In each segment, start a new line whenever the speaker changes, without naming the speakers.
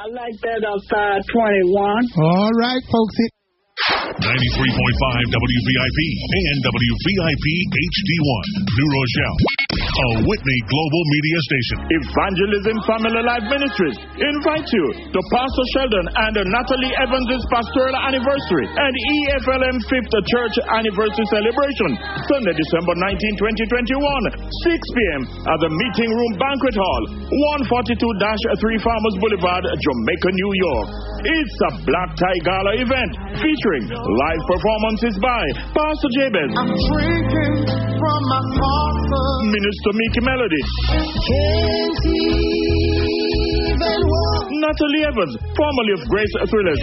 I like that outside 21.
All right, folks. It
93.5 WVIP and WVIP HD1, New Rochelle. A Whitney Global Media Station.
Evangelism Family Life Ministries invite you to Pastor Sheldon and Natalie Evans' pastoral anniversary and EFLM 5th Church Anniversary Celebration, Sunday, December 19, 2021, 6 p.m. at the Meeting Room Banquet Hall, 142-3 Farmers Boulevard, Jamaica, New York. It's a Black Tie Gala event featuring live performances by Pastor Jabez.
I'm drinking from my father.
Minister Mickey Melody. Natalie Evans, formerly of Grace Thrillers.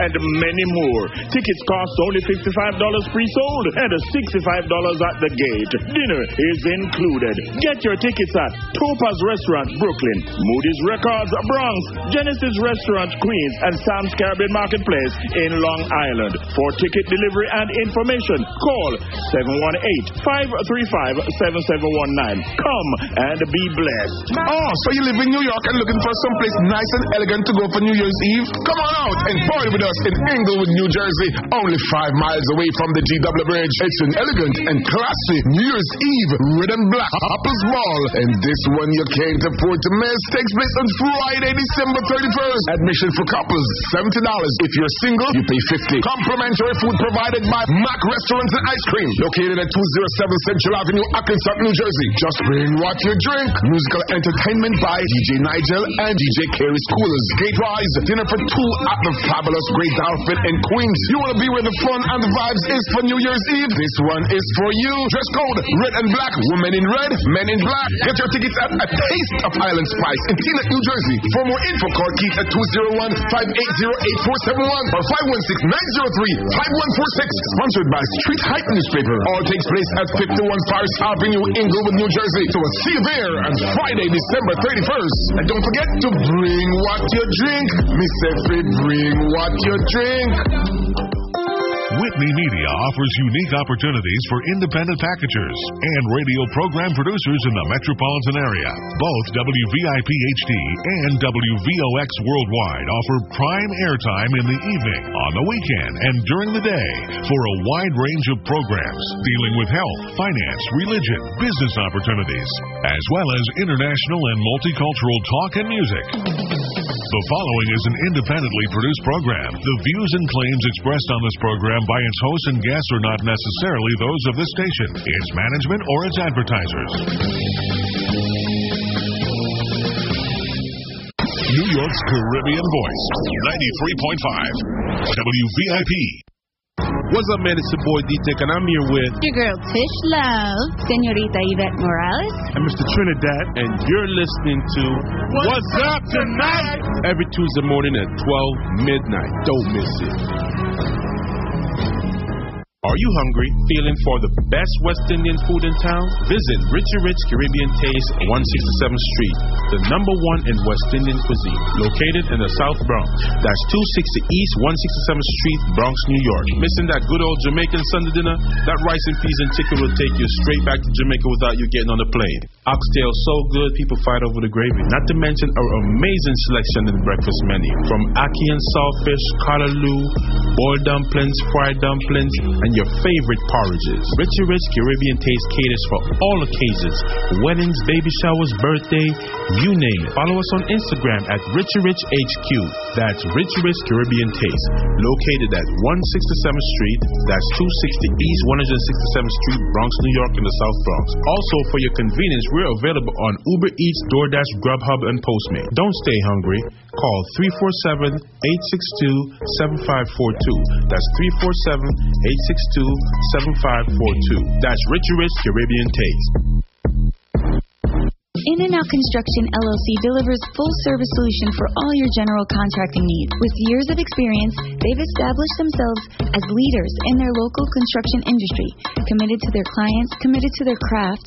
And many more. Tickets cost only $55 pre-sold and $65 at the gate. Dinner is included. Get your tickets at Topaz Restaurant, Brooklyn, Moody's Records, Bronx, Genesis Restaurant, Queens, and Sam's Caribbean Marketplace in Long Island. For ticket delivery and information, call 718-535-7719. Come and be blessed.
Oh, so you live in New York and looking for someplace nice and elegant to go for New Year's Eve? Come on out and party with us in Englewood, New Jersey, only five miles away from the GW Bridge. It's an elegant and classy New Year's Eve red and black Apples Ball, and this one you can't afford to miss takes place on Friday, December 31st. Admission for couples $70. If you're single, you pay 50 Complimentary food provided by Mac Restaurants and Ice Cream, located at 207 Central Avenue, Hackensack, New Jersey. Just bring what you drink. Musical entertainment by DJ Nigel and DJ Carey Schoolers. Gate Rise, dinner for two at the fabulous Great Dolphin in Queens. You want to be where the fun and the vibes is for New Year's Eve? This one is for you. Dress code red and black. Women in red, men in black. Get your tickets at A Taste of Island Spice in Teaneck, New Jersey. For more info, call Keith at 201 580 8471 or 516 903 5146. Sponsored by Street Hype Newspaper. All takes place at 51 Forest Avenue, Englewood, New Jersey. So we'll see you there on Friday, December 31st. And don't forget to bring what you drink. Miss Effie, bring what you drink.
Whitney Media offers unique opportunities for independent packagers and radio program producers in the metropolitan area. Both WVIP HD and WVOX Worldwide offer prime airtime in the evening, on the weekend, and during the day for a wide range of programs dealing with health, finance, religion, business opportunities, as well as international and multicultural talk and music. The following is an independently produced program. The views and claims expressed on this program by its hosts and guests are not necessarily those of the station, its management, or its advertisers. New York's Caribbean Voice, 93.5 WVIP.
What's up, man? It's your boy D Tech, and I'm here with
Your girl Tish Love, Senorita Yvette Morales,
and Mr. Trinidad, and you're listening to
What's Up Tonight?
every Tuesday morning at 12 midnight. Don't miss it. Are you hungry? Feeling for the best West Indian food in town? Visit Richie Rich Caribbean Taste, 167th Street, the number one in West Indian cuisine, located in the South Bronx. That's 260 East 167th Street, Bronx, New York. Missing that good old Jamaican Sunday dinner? That rice and peas and chicken will take you straight back to Jamaica without you getting on the plane. Oxtail so good, people fight over the gravy. Not to mention our amazing selection in the breakfast menu, from ackee and saltfish, callaloo, boiled dumplings, fried dumplings, and your favorite porridges. Richie Rich Caribbean Taste caters for all occasions weddings, baby showers, birthday, you name it. Follow us on Instagram at Richie Rich HQ. That's Richie Rich Caribbean Taste, located at 167th Street. That's 260 East 167th Street, Bronx, New York, in the South Bronx. Also, for your convenience, we're available on Uber Eats, DoorDash, Grubhub, and Postmate. Don't stay hungry. Call 347 862 7542. That's 347 862 7542. That's Richie Rich Caribbean Taste.
In and Out Construction LLC delivers full service solution for all your general contracting needs. With years of experience, they've established themselves as leaders in their local construction industry, committed to their clients, committed to their craft.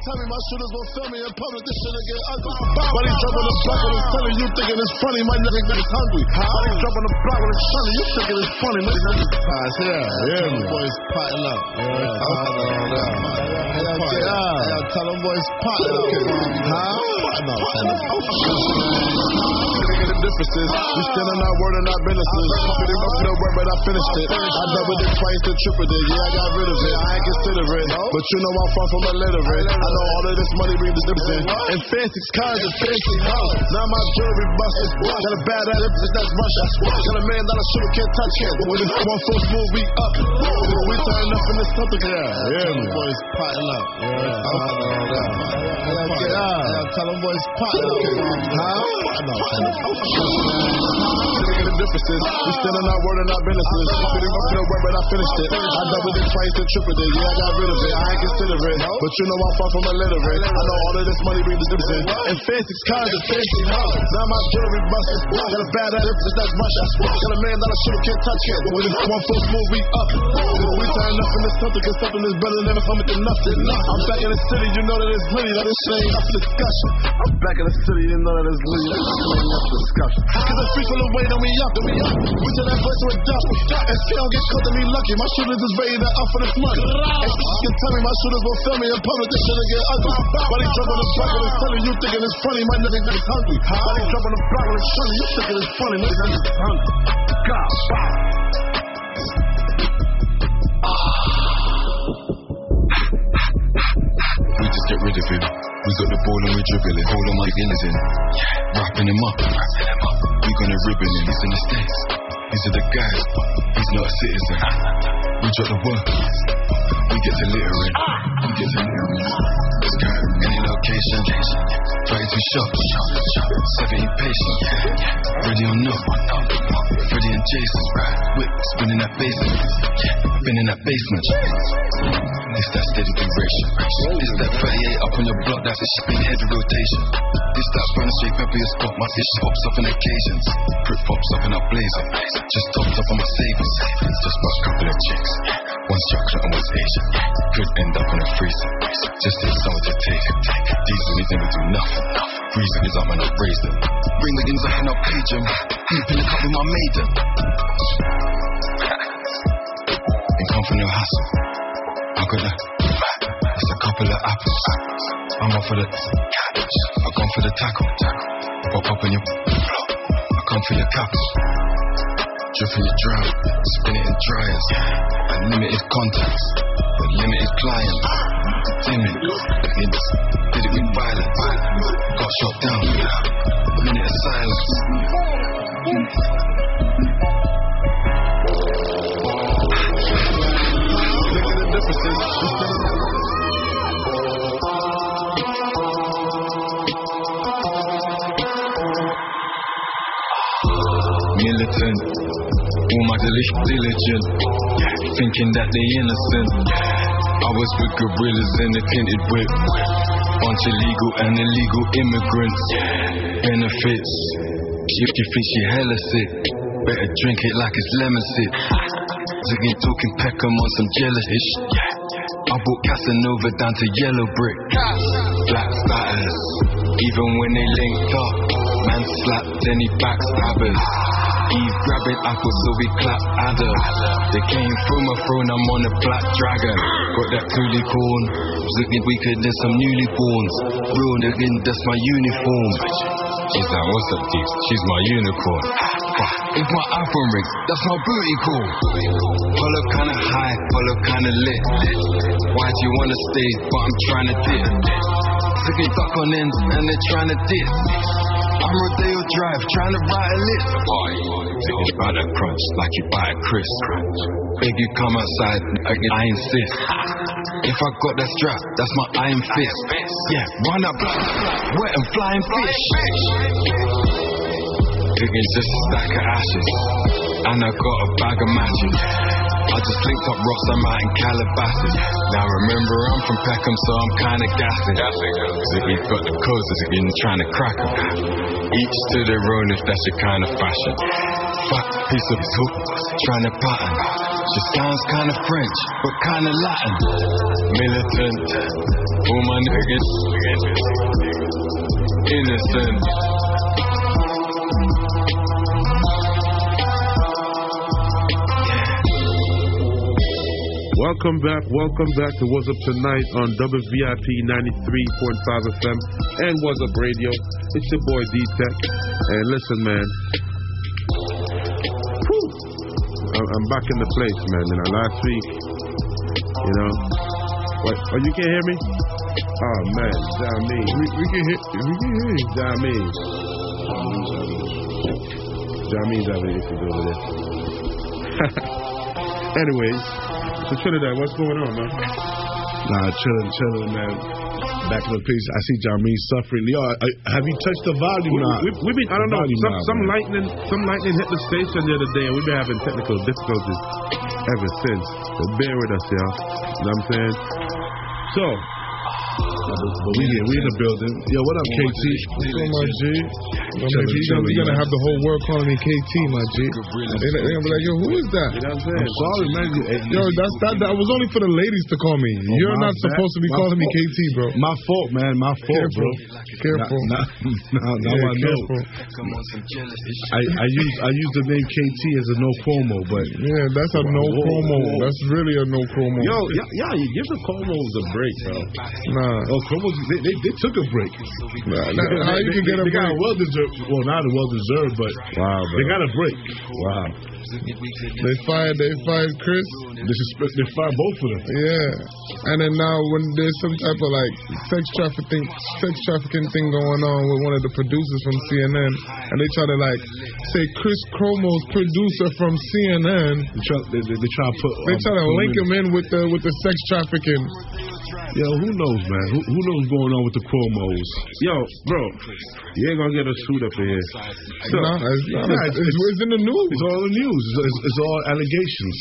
Tell me my shooters won't film me in public. This shit get ugly. Buddy jump on the block when it's telling you thinking it's funny. My nigga think hungry. Buddy jump on the block when it's sunny. You thinking it's funny. My Nigga, that's pies. Yeah, yeah, man. Boys potting up. Yeah, yeah. Tell them boys potting up. Huh? Potting oh, up differences. We still in our word and our businesses. Pretty rough to the word, but I finished it. I doubled it twice to tripled it. Yeah, I got rid of it. I ain't considerate. But you know I'm far from illiterate. I know all of this money brings difference. And fancy cars and fancy house. Now my jewelry busted. Got a bad attitude, that's Russia. Got a man that I shooter can't touch. When this one so smooth, we up. We turn up in this something. Yeah, yeah, man. Boys potting up. Yeah, yeah. Tell them boys potting up. Huh? the differences. We still our word and our businesses. Pretty rough to the word, but I finished it. I doubled it twice and tripled it. Yeah, I got rid of it. I ain't considerate. But you know I'm far from illiterate. I know all of this money brings difference. And fancy cars and fancy. Now my jewelry busted. Got a bad attitude, that's Russia. Got a man that I shooter can't touch it. When it's one full smooth, we up. We turn up in this something, cause something is better than if I'm nothing. I'm back in the city, you know that it's litty. That this shit up discussion. I'm back in the city, you know that it's litty. That up discussion. Cause the freaks will wait on me up, then we up. We tell that voice to a duck. And still don't get caught, then we lucky. My shooters is ready to up for this money. And can tell me my shooters will film me in public, this shit get ugly. Body drop on the block when it's telling you thinking it's funny. My nigga it's hungry. Body drop on the block when it's sunny. You thinking it's funny. Nigga it's hungry. God, wow.
Got the ball and we dribble it. Hold on, my feelings in. Wrapping him up. We gonna ribbon him. He's in the States. These are the guys. He's not a citizen. We drop the work. We get to littering. We get to littering. Any location. 32 shots. 70 patient. Ready or not. Freddy and Jason. Whip spinning that basement. Spinning that basement. This that steady duration. This that 38 up on your block. That's a shipping heavy rotation. This that burn straight pepper your spot. My fish pops up on occasions. Prip pops up in a blazer. Just topped up on my savings. Just bought a couple of chicks. And one's Asian. Could end up in a freezer. Just need someone to take it. These women never do nothing. Reason is I'm gonna raise them. Bring the and I'll page them. Deep in the cup with my maiden. Ain't come for no hassle. I got that. It's a couple of apples. I'm off for the. I come for the tackle. Pop up in your. I come for your caps. Dripping your drought. Spin it in dryers. Unlimited contacts. But limited clients. Timid. It did it with violence. Got shot down. A minute of silence. Motherly diligent, thinking that they innocent. I was with gorillas in a tinted whip. Bunch of legal and illegal immigrants. Benefits. If you think she hella sick, better drink it like it's lemon sip. Zigging talking Peckham on some jealous. I brought Casanova down to yellow brick. Black status. Even when they linked up, man slapped any backstabbers. Eve it apples so we clap adder. They came through my throne, I'm on a black dragon. Got that coolie corn. Looking weaker than some newlyborns. Real nigga, that's my uniform. She's like, what's up, Deeps? She's my unicorn. If my iPhone rings, that's my booty call. Hollow kinda high, hollow kinda lit. Why do you wanna stay? But I'm trying to dip. Sick duck on ends and they're trying to dip. I'm Rodeo Drive, trying to write a list. Crunch, like you buy a crisp. Beg you come outside, I insist. If I got that strap, that's my iron fist. Yeah, run up, wet and flying fish. It's just a stack of ashes, and I got a bag of matches. I just linked up Ross, I'm out in Calabasas. Now remember, I'm from Peckham, so I'm kinda gassing. Ziggy got the codes, Ziggy trying to crack 'em. Each to their own if that's your kind of fashion. Fuck piece of hook, trying to pattern. She sounds kinda French, but kinda Latin. Militant, all my niggas innocent.
Welcome back, welcome back to What's Up Tonight on WVIP 93.5 FM and What's Up Radio. It's your boy D-Tech. And listen, man. I'm back in the place, man. You know, last week, you know. What? Oh, you can't hear me? Oh, man. Down me. We, we can hear we can hear you. Down me. Me's having issues over there. Anyways, so Trinidad, what's going on, man?
Nah, chilling, chilling, man. Back in the place. I see Jermaine suffering. I- have you touched the volume?
We,
knob?
we, we been, I don't know. Some,
knob,
some lightning, some lightning hit the station the other day, and we've been having technical difficulties ever since. So bear with us, y'all. You know what I'm saying? So,
But we here, we in the building. Yo, what up, KT?
What's going on, G? Well,
Chilling,
maybe you're gonna, you're gonna have the whole world calling me KT, my G. They're they're gonna be like, yo, who is that?
you know what I'm saying?
I'm sorry, man.
Yo, that's that. That was only for the ladies to call me. Oh,
you're
not
bad.
supposed to be
My
calling me. KT, bro.
My fault, man. My fault,
Careful.
bro.
Careful.
Now, now, now
Yeah,
I know.
careful.
Come on, some jealous ish.
I, I use I use the name KT as a no promo, but
Yeah, that's a no promo. That's really a no promo.
Yo, yeah, yeah, you give the Cuomos a break, bro.
nah.
Promos they, they, they took a break.
Nah, nah, how you can get a
they got a well deserved. Well, not a well deserved, but
Wow,
they got a break.
Wow.
They fired. They fired Chris.
This is they fired both of them.
Yeah, and then now when there's some type of like sex trafficking, sex trafficking thing going on with one of the producers from CNN, and they try to like say Chris Cuomo's producer from CNN,
They try, they, they, they try to put.
they
um,
try to link him in with the with the sex trafficking.
Yo, who knows, man? Who, who knows what's going on with the Cuomos?
Yo, bro, you ain't gonna get a suit up in here. So,
Nah, it's,
Nah,
it's, it's, it's in the news.
It's all the news. It's, it's, it's all allegations.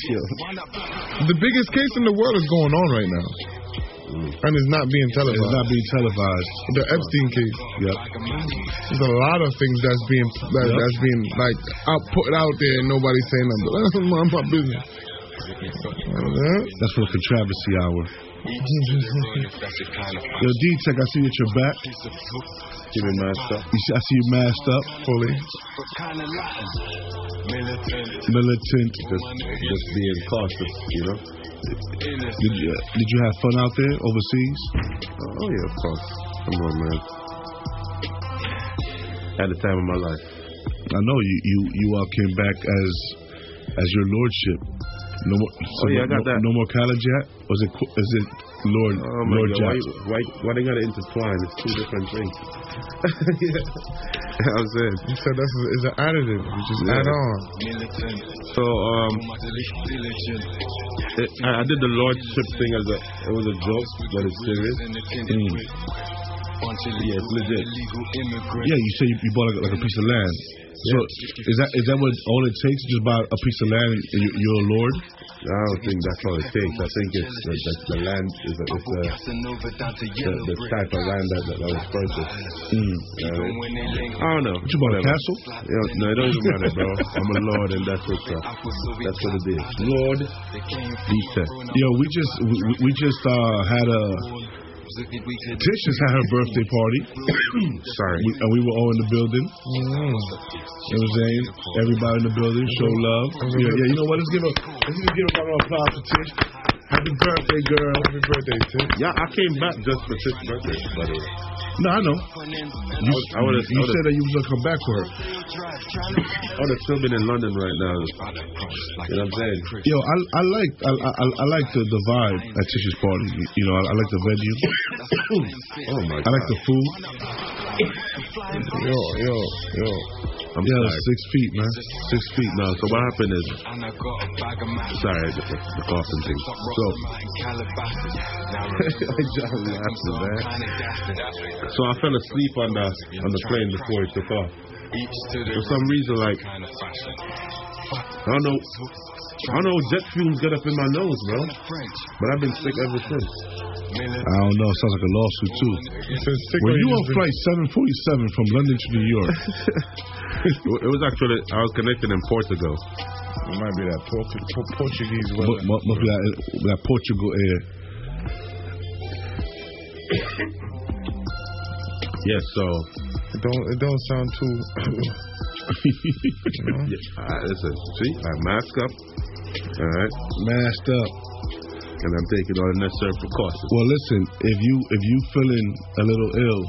The biggest case in the world is going on right now, mm. and it's not being televised.
It's not being televised.
the Epstein case.
Yep.
There's a lot of things that's being that,
Yep.
that's being like out put out there and nobody's saying nothing. But that's none of my business.
That's for the controversy hour. Yo, D Tech, I see that you're back.
keep it masked up.
You see, I see you masked up fully. Militant.
Just, just being cautious, you know.
Did you, uh, did you have fun out there overseas?
Oh yeah, of course. Come on, man. Had the time of my life.
I know you you you all came back as as your lordship. No more. So
Oh, yeah, I
no,
got that.
No more college yet? Was it qu- it Lord
Oh my
Lord
God, why,
Jack?
why, why they gotta intertwine? It's two different things. yeah. I was saying.
you said that's a, it's an additive. You just
Yeah.
add on.
So um, it, I, I did the lordship thing as a it was a joke, but it's serious.
Yeah, it's legit. Yeah, you say you, you bought like, like a piece of land. So is that is that what all it takes? Just buy a piece of land and you, you're a lord?
I don't think that's all it takes. I think it's the, the, the land is the, it's the, the, the type of land that, that was purchased.
Mm.
You I don't know.
What you bought a castle?
Yeah, no, it don't even matter, bro. I'm a lord, and that's what's up. That's what it is. Lord, Vita.
Yo, we just we, we- we just uh, had a Tish just had her birthday party.
Sorry.
We, and we were all in the building. Mm. You know what I'm saying? Everybody in the building, show love. Yeah, yeah, you know what? Let's give a let's just give a round of applause to Tish. Happy birthday, girl.
Happy birthday.
Yeah, I came back just for Tish's birthday, by the way.
No, I know. You,
I would've-
you said that you was gonna come back for her.
I would have still been in London right now. You know what I'm saying?
Yo, I I like I I, I like the, the vibe at Tish's party. You, you know, I, I like the venue.
Oh my God.
I like the food.
Yo, yo, yo.
I'm
yeah,
sorry.
six feet, man.
Six feet now. So what happened is, sorry, the, the coughing thing. So, John laughing, man. So I fell asleep on the on the plane before it took off. For some reason, like I don't know, I don't know, jet fumes get up in my nose, bro. But I've been sick ever since.
I don't know. It sounds like a lawsuit too.
sick
When you
you
on flight 747 from London to New York,
It was actually I was connected in Portugal.
It might be that Portu- Por- Portuguese
mu-
weather.
mu- must be that, that Portugal air.
Yes, so
It don't it don't sound too.
yeah, uh, listen, see, I mask up, all right,
Masked up.
and I'm taking all the necessary precautions.
Well, listen, if you if you feeling a little ill,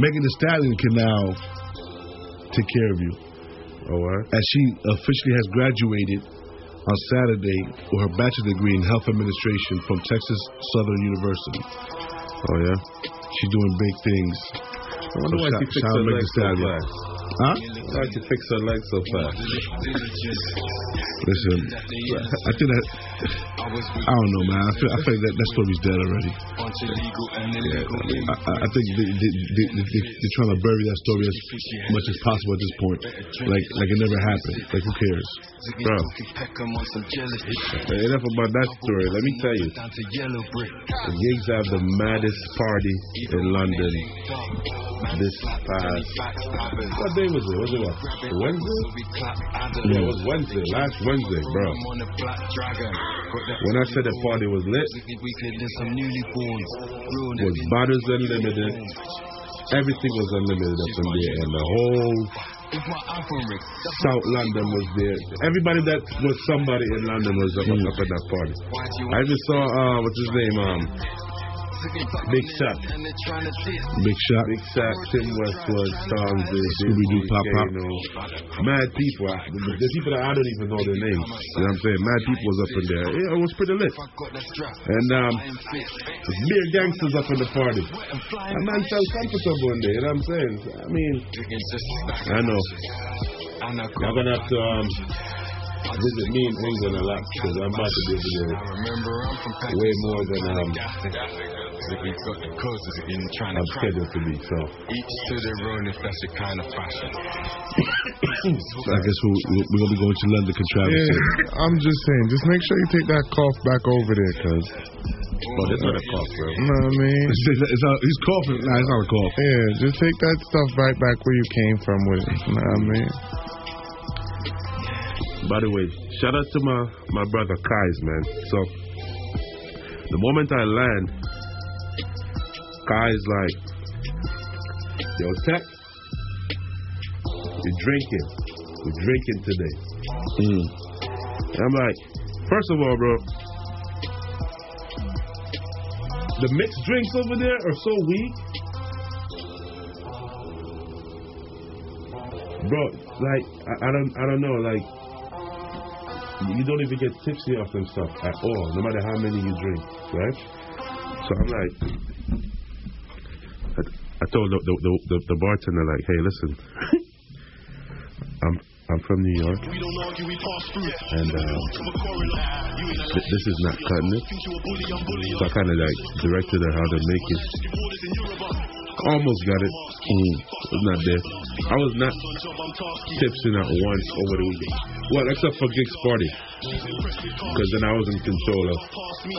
Megan Thee Stallion can now take care of you.
All right.
As she officially has graduated on Saturday with her bachelor's degree in health administration from Texas Southern University.
Oh yeah.
She's doing big things.
I wonder why she fixed her legs so fast.
Huh?
Why she fix her legs so fast?
Listen, I think that I don't know, man. I feel I that that story's dead already. I, I, I think they, they, they, they, they're trying to bury that story as much as possible at this point, like like it never happened. Like who cares,
bro? Enough about that story. Let me tell you, the Gigs have the maddest party in London this past. What day was it? Was it? Wednesday? Yeah, it was Wednesday. Last Wednesday, bro. When I said the party was lit, was bottles unlimited. Everything was unlimited up in there, and the whole South London was there. Everybody that was somebody in London was up, up at that party. I just saw uh, what's his name, um, Big Shot.
Big Shot,
Big Shot, Tim Westwood, Stormzy,
Scooby Doo, Pop Pop.
Mad people. The, people that I don't even know their names. You know what I'm saying? Mad people was up in there. It was pretty lit. And um, mere gangsters up in the party. That man felt comfortable in there. You know what I'm saying? I mean, I know. Y'all gonna have to um, visit me in England a lot because I'm about to be over there way more than um, I'm scheduled to be. So
Each to their own if that's your kind of fashion.
I guess we, we- we're gonna be going to London, Travis.
Yeah, I'm just saying, just make sure you take that cough back over there, cuz.
Oh, that's not a cough, bro.
You know what I mean?
It's, it's not, he's coughing. Nah, it's not a cough.
Yeah, just take that stuff right back where you came from with it. You know what I mean?
By the way, shout out to my my brother Kai's man. So the moment I land, Kai's like, "Yo, Tech, we drinking, we drinking today." Hmm. And I'm like, first of all, bro, the mixed drinks over there are so weak. Bro, like I, I don't I don't know, like you don't even get tipsy off them stuff at all, no matter how many you drink, right? So I'm like, I, I told the the, the the bartender like, hey, listen, I'm I'm from New York, and um, th- this is not cutting it. So I kind of like directed her how to make it Almost got it. Was not there. I was not tipsing at once over the weekend. Well, except for Gigs Party. Because then I was in control of. You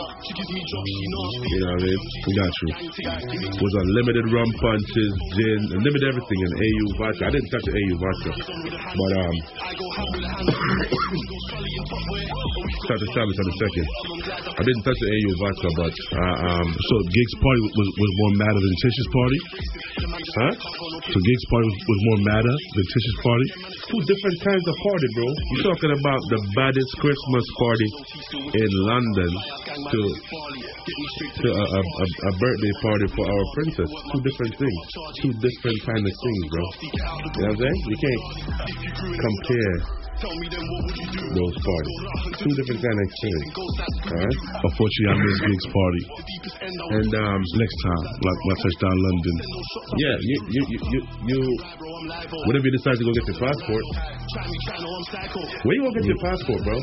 know what I mean?
We Got you.
Was unlimited rum punches, gin, unlimited everything, and AU vodka. I didn't touch the AU vodka. But, um, start to establish on the second. I didn't touch the AU vodka, but, uh, um,
So Gigs party was, was more madder than Tish's party.
Huh?
So Gigs party was, was more madder than Tish's party.
two different kinds of party, bro. You're talking about the baddest Christmas party in London to to a, a, a, a birthday party for our princess. Two different things. Two different kind of things, bro. You know what I'm saying? You can't compare those parties. Two different kind of experience. Alright?
Unfortunately, I missed Gigs party.
And um,
next time, like when I touch down London.
Yeah, you you you you, you whenever you decide to go get your passport, where you gonna get your passport, bro?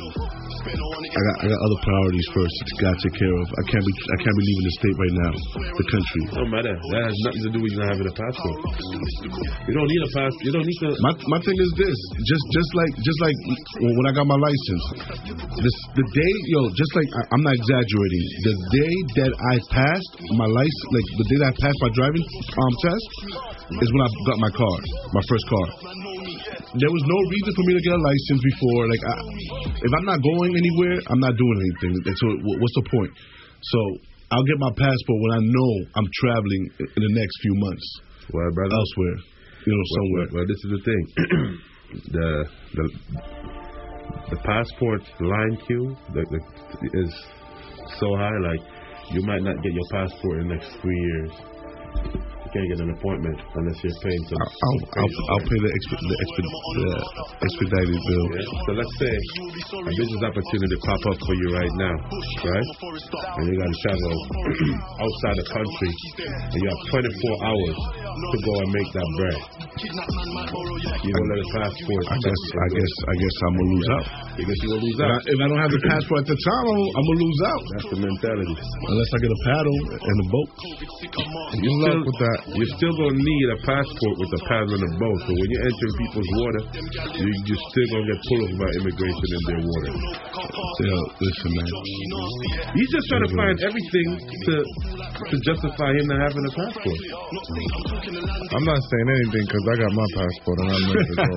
I got I got other priorities first to gotta take care of. I can't be I can't be leaving the state right now, the country.
No matter. That has nothing to do with you not having a passport. You don't need a pass. You don't need to.
My my thing is this, just just like just like when I got my license, this the day yo, just like I, I'm not exaggerating. The day that I passed my license, like the day that I passed my driving um test, is when I got my car, my first car. There was no reason for me to get a license before. Like, I, if I'm not going anywhere, I'm not doing anything. So, what's the point? So, I'll get my passport when I know I'm traveling in the next few months.
Well, brother.
Elsewhere, you know,
Well,
somewhere.
Well, well, this is the thing. the the the passport line queue the, the, is so high. Like you might not get your passport in the next three years. You can't get an appointment unless you're paying some.
I'll, I'll, I'll pay the, exp- the, the expedited bill.
Yeah. So let's say a business opportunity pop up for you right now, right? And you got to travel outside the country, and you have 24 hours to go and make that bread. You don't let a passport.
I guess, I guess, I guess I'm gonna lose out.
I guess you will lose
If I, if I don't have the passport at the time, I'm, I'm gonna lose out.
That's the mentality.
Unless I get a paddle and a boat.
You still, with that. You're still gonna need a passport with a and a boat. So when you're entering people's water, you, you're still gonna get pulled over by immigration in their water.
Yo, listen, man.
He's just trying to find everything to to justify him not having a passport.
I'm not saying anything because I got my passport and I'm ready to go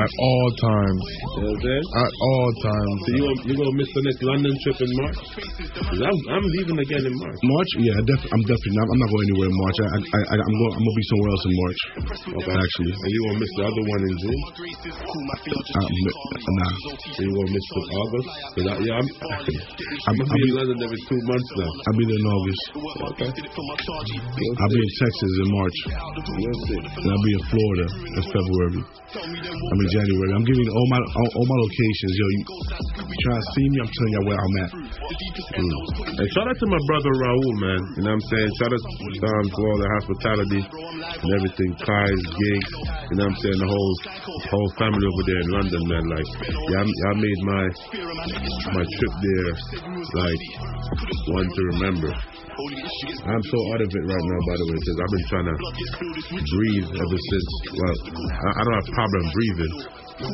at all times.
You know what I'm saying?
At all times.
So you you gonna miss the next London trip in March? I'm I'm leaving again in March.
March? Yeah, def- I'm definitely not. I'm not going anywhere in March. I, I, I, I'm going. I'm gonna be somewhere else in March.
Okay.
Actually,
And you gonna miss the other one in June?
uh, nah.
So you gonna miss the August? 'Cause I, yeah, I'm I'm
I'll
gonna be in London every two months now.
I'll be there in August.
Okay.
I'll be in Texas in March. And I'll be in Florida in February. I mean January. I'm giving all my all, all my locations. Yo, you, trying to see me? I'm telling you where I'm at.
And shout out to my brother Raul, man. You know what I'm saying? Shout out um, to all the hospitality and everything, Kai's gigs. You know what I'm saying? The whole whole family over there in London, man. Like, yeah, I, I made my my trip there like one to remember. I'm so out of it right now, by the way, because I've been trying to breathe ever since. Well, I, I don't have a problem breathing.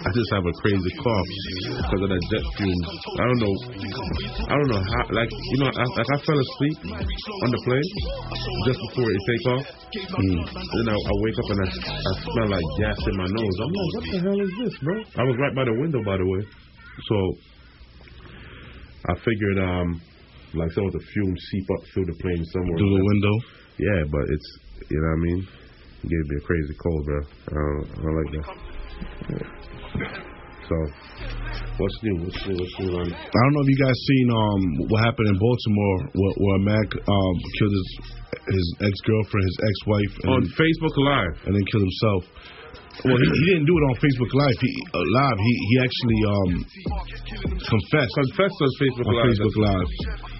I just have a crazy cough because of that jet fumes. I don't know. I don't know how. Like you know, I, like I fell asleep on the plane just before it take off. Mm. Then I, I wake up and I, I smell like gas in my nose. I'm like, what the hell is this, bro? I was right by the window, by the way. So I figured, um, like some of the fumes seep up through the plane somewhere.
Through the window.
Yeah, but it's you know what I mean. It gave me a crazy cold, bro. I don't, I don't like that. So, what's new? What's new? What's new on?
I don't know if you guys seen um what happened in Baltimore where, where a man um killed his his ex girlfriend, his ex wife,
On Facebook Live.
and then killed himself. Well, he, he didn't do it on Facebook Live. He uh, live. He he actually um confessed.
Confessed on Facebook
on
Live.
Facebook Live.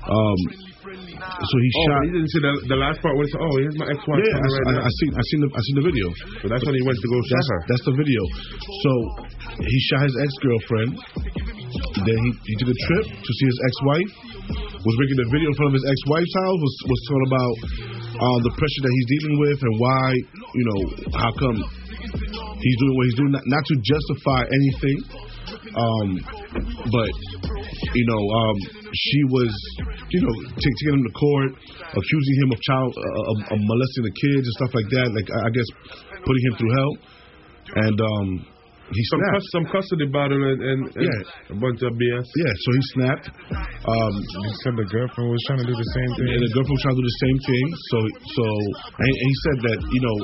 Um, so he
oh,
shot.
but you didn't see the, the last part where he said, "Oh, here's my ex-wife."
Yeah, I,
right
I,
now.
I seen I seen the I seen the video.
So that's when he went to go shot
That's,
her.
that's the video. So he shot his ex girlfriend. Then he, he took a trip to see his ex wife. was making a video in front of his ex-wife's house. Was was talking about uh, the pressure that he's dealing with and why you know how come he's doing what he's doing. Not, not to justify anything, um, but you know um, she was you know taking him to court, accusing him of child uh, of, of molesting the kids and stuff like that. Like I I guess putting him through hell, and um, he
Some,
snapped.
cus- some custody battle and, and, and
Yeah.
a bunch of BS.
Yeah, so he snapped. Um,
he said the girlfriend was trying to do the same thing.
And the girlfriend was trying to do the same thing. So, so, and, and he said that you know,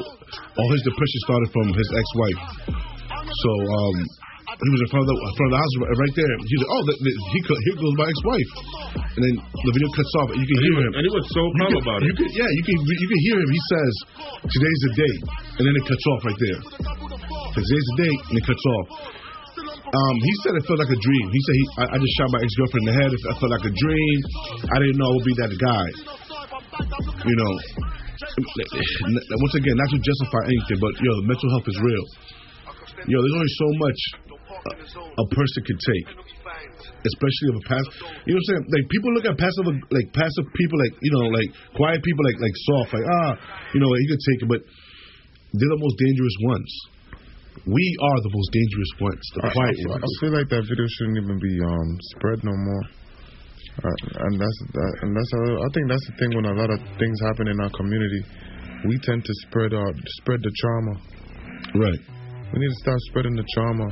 all his depression started from his ex-wife. So, um, he was in front of the front of the house right- there. He was like, oh, the, the, he here goes my ex-wife. And then the video cuts off, and you can
And
hear
was-
him.
and he was so
You
calm
can-
about
you
it.
Can, yeah, you can you can hear him. He says, "Today's the day," and then it cuts off right there. Today's the day, and it cuts off. Um, he said it felt like a dream. He said he, I, I just shot my ex-girlfriend in the head. It I felt like a dream. I didn't know I would be that guy. You know, once again, not to justify anything, but yo, mental health is real. Yo, there's only so much a, a person could take, especially of a pass. You know what I'm saying? Like people look at passive, like passive people, like you know, like quiet people, like like soft, like ah, you know, he could take it, but they're the most dangerous ones. We are the most dangerous ones, the
I,
quiet
I,
ones.
I feel like that video shouldn't even be um spread no more. Uh, and that's that, and that's I think that's the thing when a lot of things happen in our community, we tend to spread our spread the trauma.
Right.
We need to stop spreading the trauma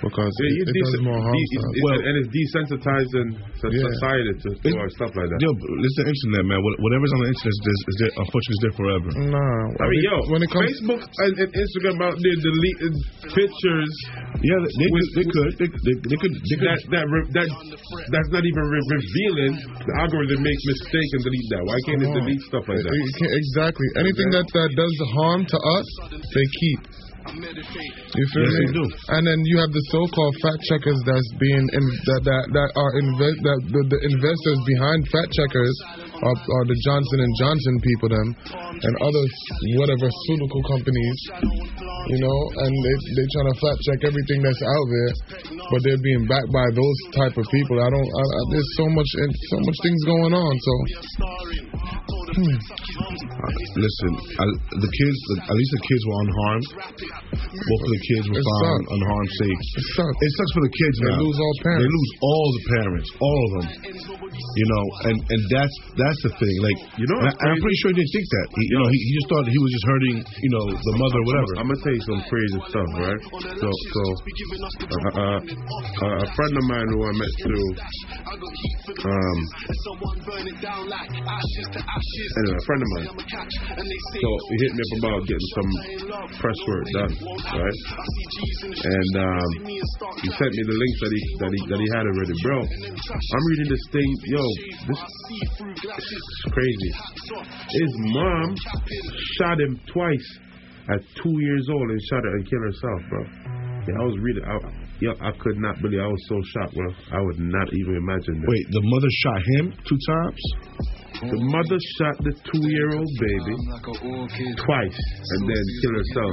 because
Yeah,
it, it
dese-
does more harm.
de-
to us.
it's- it's- and it's desensitizing
Yeah.
society to, to our stuff like that.
Yo, but listen, the internet, man. Whatever's on the internet is, is, is there, unfortunately, is there forever.
Nah,
I mean, yo, when it comes Facebook and, and Instagram out there deleting pictures.
Yeah, they,
with-
they could, they, they, they could, they could.
that that re, that that's not even re- revealing. The algorithm makes mistake and delete that. Why can't it delete stuff like that?
It- it exactly. Anything that, that does harm to us, they keep. You feel
Yes,
me?
they do.
And then you have the so-called fact checkers that's being in, that that that are invest that the, the investors behind fact checkers are, the Johnson and Johnson people them and other whatever pharmaceutical companies, you know, and they they trying to flat check everything that's out there, but they're being backed by those type of people. I don't. I, I, there's so much and so much things going on. So. Hmm.
Uh, listen, I, the kids, at least the kids were unharmed. Both of the kids were
It
found
sucks.
unharmed, safe.
It sucks.
It sucks for the kids
They
now.
lose all parents.
They lose all the parents, all of them. You know, and and that's that's the thing. Like you
know,
I, am pretty sure he didn't think that. He, you know, he, he just thought he was just hurting, you know, the mother or whatever.
I'm gonna tell you some crazy stuff, right? So, so uh, uh, uh, a friend of mine who I met through, um, anyway, a friend of mine. So he hit me up about getting some press work done, right? And um, he sent me the links that he that he that he had already, bro. I'm reading this thing, yo, this, is crazy. His mom shot him twice at two years old and shot her and killed herself, bro. Yeah, I was reading. I, yo, I could not believe. I was so shocked, bro. I would not even imagine that.
Wait, the mother shot him two times.
The mother shot the two-year-old baby twice and then killed herself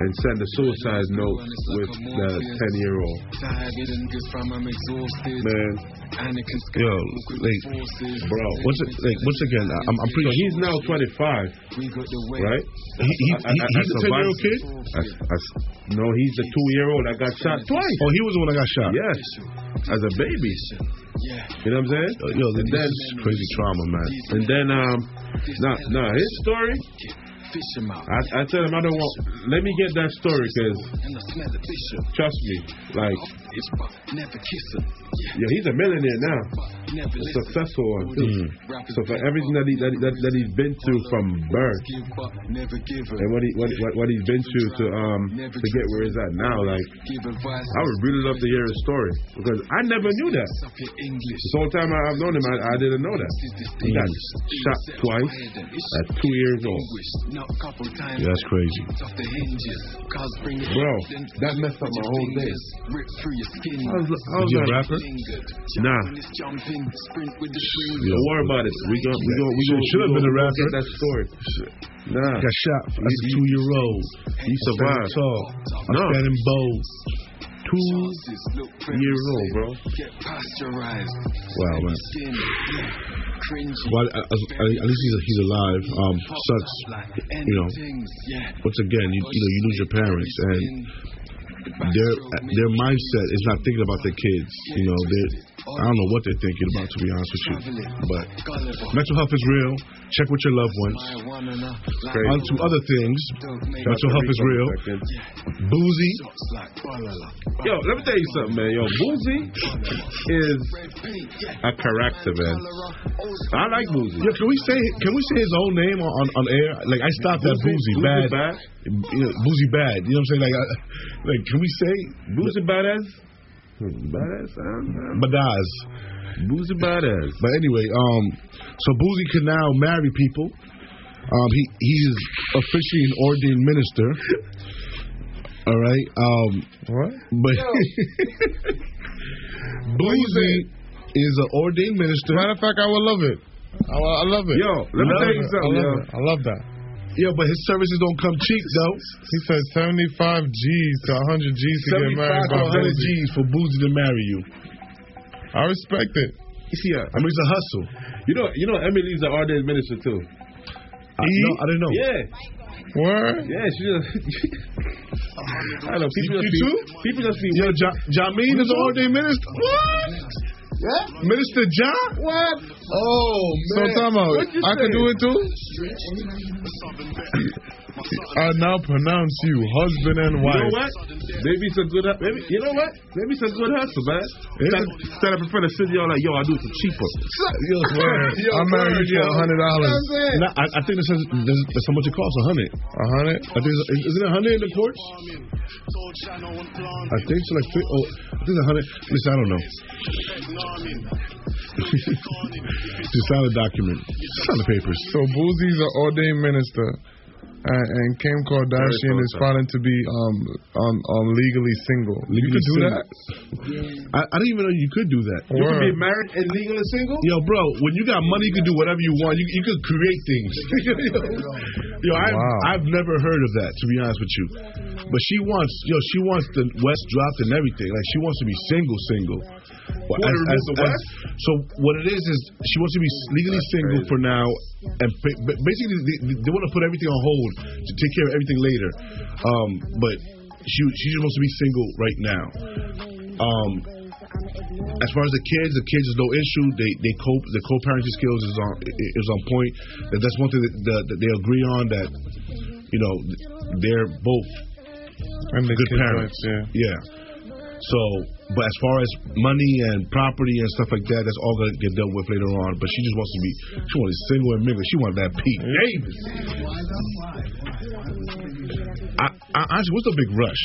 and sent a suicide note with the ten-year-old. Man,
Yo, like, bro, once it, like once again, I'm, I'm pretty.
So he's now 25, right?
He, he, he, he's a ten year old kid.
As- as- no, he's the two-year-old that got shot twice.
Oh, he was the one that got shot.
Yes, as a baby. You know what I'm saying?
Yo,
and
this
then
crazy trauma, man.
and then um, nah, nah, his story. I, I tell him I don't want. Let me get that story because trust me, like yeah, he's a millionaire now, a successful one too. So for everything that he that, that, that he's been through from birth and what he what, what, what he's been through to um to get where he's at now, like I would really love to hear his story because I never knew that. This whole time I've known him, I, I didn't know that. He got shot twice at two years old.
Yeah, that's crazy.
Bro, that messed up my whole day. I was, I was
Is he a rapper?
Nah. Don't worry about it. We go, we go, we go.
Should have been a rapper.
Get that story. Nah.
Got shot as a two year old.
He survived.
Tall.
No.
Outstanding bold.
Two years old, bro.
Wow, man. Well, at, at least he's, he's alive. Um, sucks, you know. Once again, you, you know, you lose your parents, and their their mindset is not thinking about their kids. You know, they I don't know what they're thinking about, to be honest with you. But mental health is real. Check with your loved ones. On to other things. Mental health is real. Boosie.
Yo, let me tell you something, man. Yo, Boosie is a character, man. I like Boosie.
Yo, can we say can we say his own name on, on, air? Like I stopped at Boosie,
Boosie
bad,
bad?
You know, Boosie bad. You know what I'm saying? Like, I, like can we say
Boosie badass? Badass,
Badaz.
Boosie badass.
But anyway, um, so Boosie can now marry people. Um, he he's officially an ordained minister. All right. Um,
what?
But Boosie is an ordained minister.
Matter of fact, I would love it. I, I love it.
Yo, let me
I
tell you
it.
something,
I love
yo.
I love that.
Yeah, but his services don't come cheap though.
He said 75 G's to 100 G's to get married
75
by
to 100
Boosie.
G's for Boosie to marry you.
I respect it.
You see, uh,
I mean, it's a hustle.
You know, you know, Emily's an ordained minister too.
I, no, I didn't know.
Yeah.
Word?
Yeah, she just. I don't know. People
You
just be,
too?
people just be.
Yo, ja, Jamin is an ordained minister. What?
Yeah.
Minister John?
What?
Oh,
So
man.
time out. I can do it too? I now pronounce you husband and wife.
You
wife.
know what? Maybe it's a good. Maybe you know what? Maybe it's a good hustle, man. Instead, instead of in front of city, y'all like, yo, I do it for cheaper.
Yo,
Word.
yo,
I married
word,
you for $100.
Nah, I, I think this is, this, that's how much it costs. A hundred.
A hundred?
I think isn't it a hundred in the courts? I think so. Like, oh, I think a hundred. Listen, I don't know. Just sign a document. Sign the papers.
So Boosie's an ordained minister, and, and Kim Kardashian is filing to be um um, um legally single. you could do
single.
that.
I, I didn't even know you could do that.
You can be married and legal and single.
Yo, bro, when you got money, you can do whatever you want. You, you could create things. yo, I've,
Wow.
I've never heard of that, to be honest with you. But she wants, yo, she wants the West dropped and everything. Like she wants to be single, single. Well,
Wanna remove the West?
so what it is is she wants to be legally single for now, and ba- ba- basically they, they want to put everything on hold to take care of everything later. Um, but she she just wants to be single right now. Um, as far as the kids, the kids is no issue. They they cope. The co-parenting skills is on is on point. That's one thing that, that, that they agree on. That you know they're both
And the
good parents.
yeah.
yeah. So, but as far as money and property and stuff like that, that's all gonna get dealt with later on. But she just wants to be. She wants to single and mingle. She wants that Pete Davis. I, I, honestly, what's the big rush?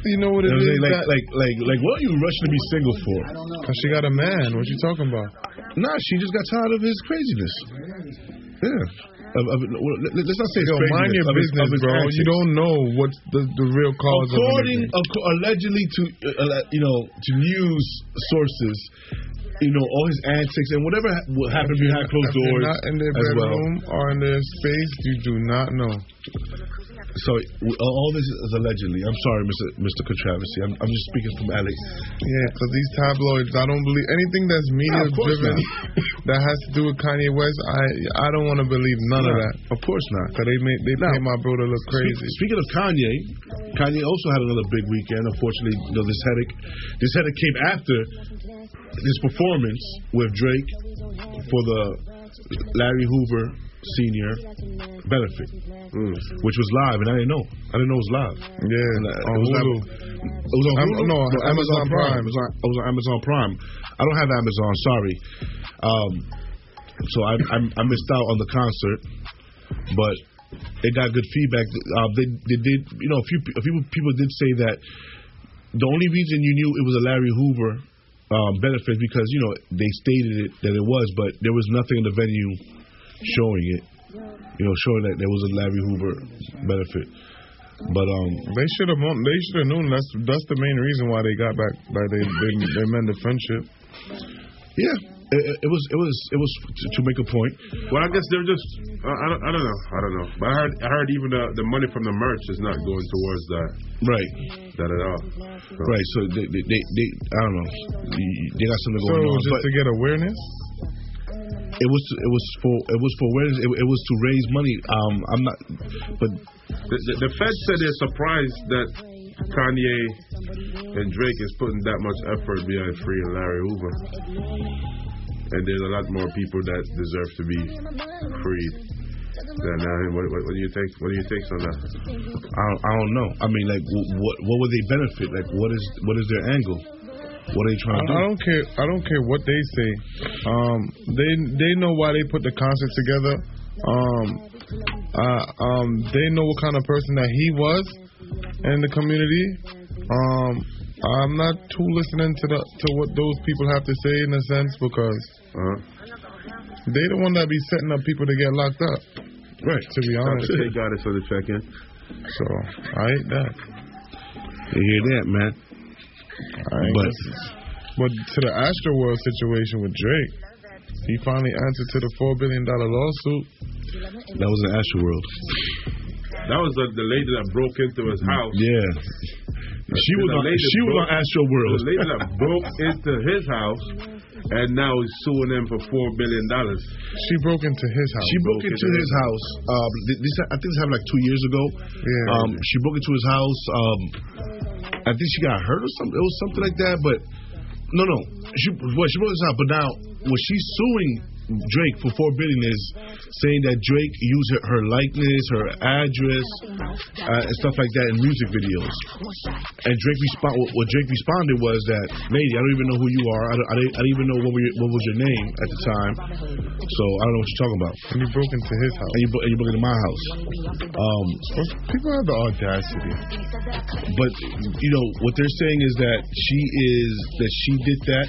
You know what it
You know
is?
Like,
that-
like, like, like, what are you rushing to be single for?
Cause she got a man. What you talking about?
Nah, she just got tired of his craziness. Yeah. Of, of, well, let, us not say
Yo, mind your
of
business,
of his
bro.
antics.
You don't know what the, the real cause
According,
of
acco- allegedly to, uh, uh, you know, to news sources, you know, all his antics and whatever ha- what happened behind closed doors
not in their
as well.
bedroom or in their space, you do not know.
So all this is allegedly. I'm sorry, Mr. Mr. Controversy. I'm, I'm just speaking from Alex.
Yeah, because these tabloids, I don't believe anything that's media
no,
driven that has to do with Kanye West. I I don't want to believe none of that.
Of course not.
Cause they made they
Now,
made my brother look crazy.
Speak- Speaking of Kanye, Kanye also had another big weekend. Unfortunately, you know, this headache, this headache came after this performance with Drake for the Larry Hoover Senior benefit, which was live, and I didn't know. I didn't know it was live.
Yeah, on
it was
Hulu.
on- It was on Hulu?
no, Amazon Prime.
It was on, it was on Amazon Prime. I don't have Amazon. Sorry. Um, so I, I I missed out on the concert, but it got good feedback. Uh, they they did you know a few a few people did say that the only reason you knew it was a Larry Hoover um, benefit because you know they stated it that it was, but there was nothing in the venue showing it. You know, showing that there was a Larry Hoover benefit. But um,
They should have. They should have known. That's that's the main reason why they got back. Like they they they mended friendship.
yeah, it, it was it was it was to, to make a point.
Well, I guess they're just. Uh, I, don't, I don't know. I don't know. But I heard. I heard even the, the money from the merch is not going towards that.
Right.
That at all. So.
Right. So they, they, they, they I don't know. They got something
So
going on.
just
but
to get awareness.
It was it was for it was for awareness. It, it was to raise money. Um, I'm not. But
The, the, the Fed said they're surprised that Kanye and Drake is putting that much effort behind freeing Larry Hoover. And there's a lot more people that deserve to be freed than uh. What, what, what do you take? What do you take on that?
I don't, I don't know. I mean, like, wh- what what would they benefit? Like, what is what is their angle? What are they
I,
trying to do?
I don't care. I don't care what they say. Um, they they know why they put the concert together. Um, uh, um, they know what kind of person that he was in the community. Um, I'm not too listening to the to what those people have to say in a sense because
Uh-huh.
they the one that be setting up people to get locked up.
Right.
To be honest.
They got it for the check in.
So I hate that.
You hear that, man?
I
But-
but to the Astroworld situation with Drake, he finally answered to the four billion dollar lawsuit.
That was an Astro World.
That was the, the lady that broke into his house.
Yeah. She was
The
on
lady
she was on Astro World.
The lady that broke into his house and now is suing him for four billion dollars.
She broke into his house.
She broke into his house. Um, this I think this happened like two years ago.
Yeah.
Um, she broke into his house. Um, I think she got hurt or something. It was something like that. But no, no. She well, she his house. But now, what she's suing Drake for four billion is saying that Drake used her, her likeness, her address, uh, and stuff like that in music videos. And Drake respond. What, Drake responded was that, lady, I don't even know who you are. I don't, I didn't, I didn't even know what, were your, what was your name at the time. So I don't know what you're talking about.
And you broke into his house.
And you, and you broke into my house. Um,
People have the audacity.
but you know what they're saying is that she is that she did that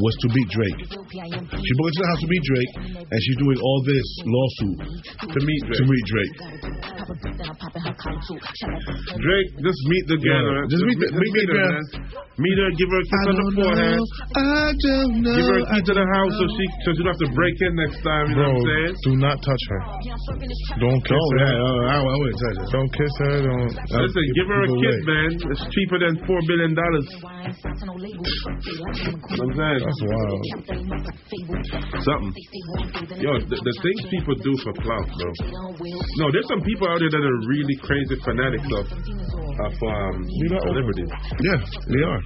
was to beat Drake. She broke into the house to beat Drake, and she's doing all this lawsuit
to meet Drake.
To meet Drake.
Drake, just meet the girl.
Yeah,
man.
just meet the- meet the
her,
girl.
man. Meet her, give her a kiss on the forehead.
I don't know.
Give her a key to the house so she so she don't have to break in next time. You know
Bro,
what I'm saying?
do not touch her. Don't kiss
Oh,
her.
yeah, uh, I, I wouldn't touch her.
Don't kiss her. Don't.
Listen, give her a kiss,
away.
man. It's cheaper than four billion dollars. You know what I'm saying?
That's wild.
Something. Yo, the, the things people do for clout, bro. No, there's some people out there that are really crazy fanatics of of um celebrities.
Yeah, they are.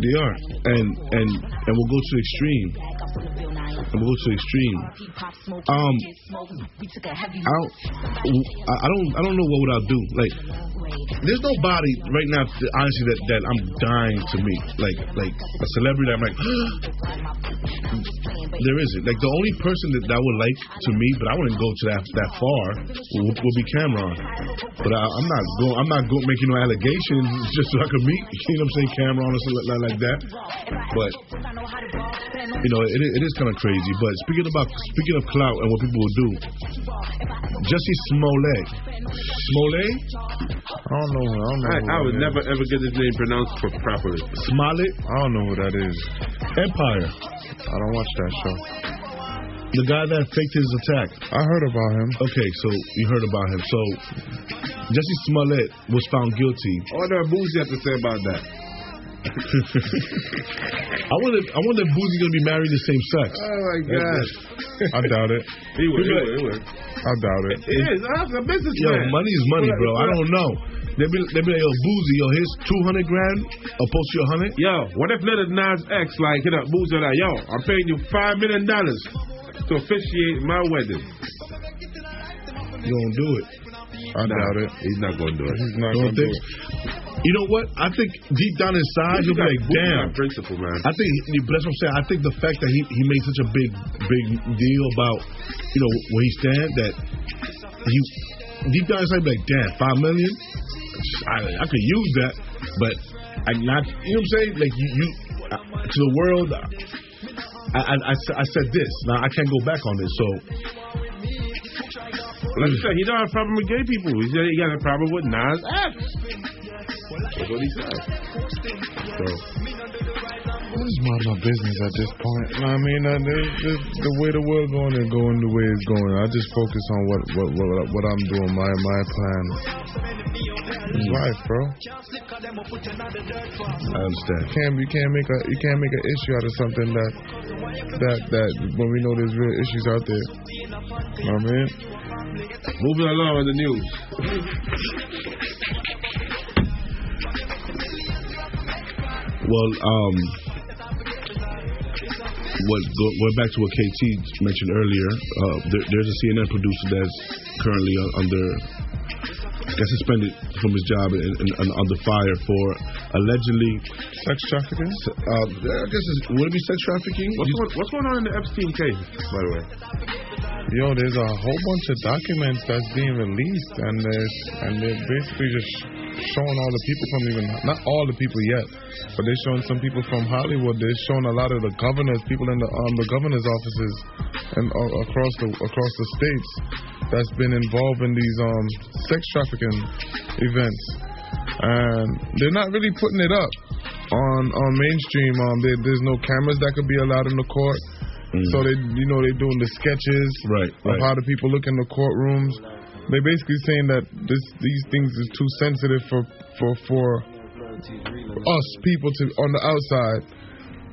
They are, and and and we'll go to extreme. And we'll go to extreme. Um, I don't, I I don't, I don't know what would I do. Like, there's nobody right now, honestly, that that I'm dying to meet. Like, like a celebrity I'm like, there isn't. Like, the only person that, that I would like to meet, but I wouldn't go to that that far, would, would be Cameron. But I, I'm not going. I'm not going making no allegations just so I could meet. You know what I'm saying, Cameron or something like, like that. But you know, it, is- it is kind of crazy. But speaking about speaking of clout and what people will do, Jesse Smollett, Smollett,
I don't know. I don't know.
I,
who
I
that
would
is.
never ever get his name pronounced properly.
Smollett,
I don't know who that is.
Empire,
I don't watch that show.
the guy that faked his attack.
I heard about him.
Okay, so you heard about him. So Jesse Smollett was found guilty.
All What do Boosie have to say about that?
I wonder, I wonder if Boosie's gonna be married the same sex.
Oh my God.
I doubt it.
He would. He would. He would.
I doubt it.
It is. I'm a
Yo,
businessman.
money is money, bro. I don't know. They be, they be like, yo, Boosie, yo, here's two hundred grand opposed to your hundred.
Yo, what if Lil Nas X like hit up Boosie like, yo, I'm paying you five million dollars to officiate my wedding?
You don't do it.
I doubt it.
He's not gonna do it.
He's not
Don't
gonna do it.
You know what? I think deep down inside, he'll be like, damn.
principle, man.
I think but that's what I'm saying. I think the fact that he, he made such a big big deal about you know where he stand that he deep down inside be like, damn, five million. I, I could use that, but I not. You know what I'm saying? Like you, you to the world. I, I, I, I said this. Now I can't go back on this. So
Like I said, he don't have a problem with gay people. He said he got a problem with Nas X. That's what he said. So,
just mind my business at this point. You I mean, uh, the, the, the way the world going is going the way it's going. I just focus on what what what, what I'm doing, my my plan. It's life, bro.
I understand.
You can't you can't make a you can't make an issue out of something that that that when we know there's real issues out there. You know what I mean?
Moving along in the news.
Well, um, what going back to what KT mentioned earlier, uh, there, there's a CNN producer that's currently under got suspended from his job and, and, and under fire for allegedly
sex trafficking.
Uh, I guess it's, would it be sex trafficking?
What's going, what's going on in the Epstein case, by the way?
Yo, there's a whole bunch of documents that's being released, and there's and they're basically just showing all the people from even not all the people yet, but they're showing some people from Hollywood. They're showing a lot of the governors, people in the um, the governor's offices, and uh, across the across the states that's been involved in these um sex trafficking events, and they're not really putting it up on on mainstream. Um, there, there's no cameras that could be allowed in the court. So they, you know, they're doing the sketches
right,
of
right.
how the people look in the courtrooms. They're basically saying that this these things is too sensitive for for for us people to on the outside.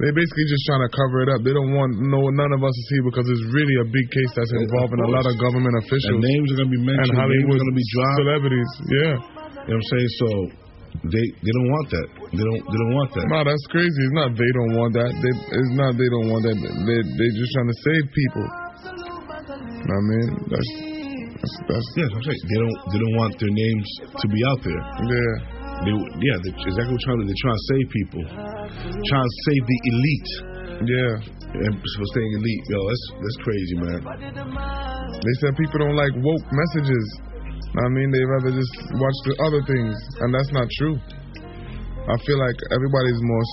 They're basically just trying to cover it up. They don't want no none of us to see because it's really a big case that's involving a lot of government officials.
And names are going to be mentioned.
And Hollywood
going to be dropped.
Celebrities, yeah.
You know what I'm saying? So they they don't want that. They don't they don't want that.
No, that's crazy. It's not they don't want that. They, it's not they don't want that. They they just trying to save people. I mean, that's that's, that's
yes. I'm saying they don't they don't want their names to be out there.
Yeah.
They yeah. They, exactly what trying to they're trying to save people, trying to save the elite.
Yeah.
And for staying elite, yo, that's that's crazy, man.
They said people don't like woke messages. I mean, they rather just watch the other things, and that's not true. I feel like everybody's more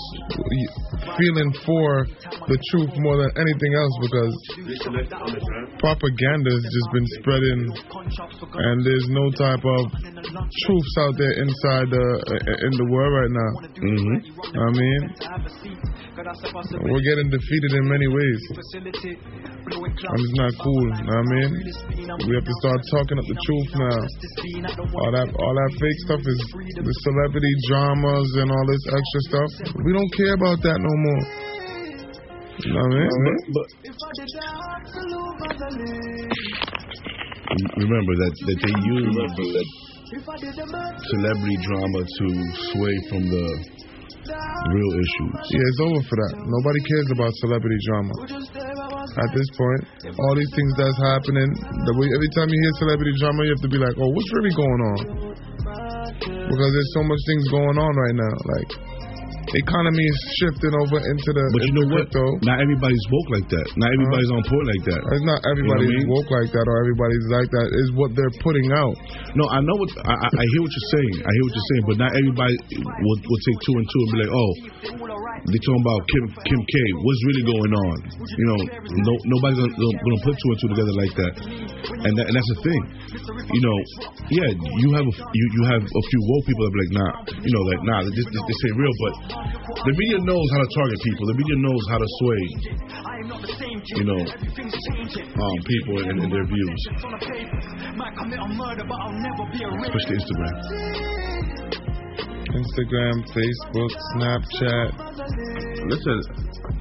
feeling for the truth more than anything else because propaganda has just been spreading, and there's no type of truths out there inside the in the world right now.
Mm-hmm.
I mean, we're getting defeated in many ways, and it's not cool. I mean, we have to start talking up the truth now. All that, all that fake stuff is the celebrity dramas and all this extra stuff. We don't care about that no more. You know what I mean?
But, remember that that they use that celebrity drama to sway from the real issues.
Yeah, it's over for that. Nobody cares about celebrity drama. At this point, all these things that's happening, the way, every time you hear celebrity drama, you have to be like, oh, what's really going on? Because there's so much things going on right now. Like, economy is shifting over into the
But you
into
know what?
crypto.
Not everybody's woke like that. Not uh-huh. everybody's on point like that.
It's not everybody's
You know I mean?
woke like that or everybody's like that. It's what they're putting out.
No, I know what I, I I hear what you're saying. I hear what you're saying, but not everybody will, will take two and two and be like, oh, they talking about Kim Kim K. What's really going on? You know, no nobody's gonna, gonna put two and two together like that. And that, and that's the thing. You know, yeah, you have a, you you have a few woke people that be like, nah, you know, like nah, this this, this ain't real. But the media knows how to target people. The media knows how to sway. You know, um, people and, and their views. Especially Instagram.
Instagram, Facebook, Snapchat.
Listen,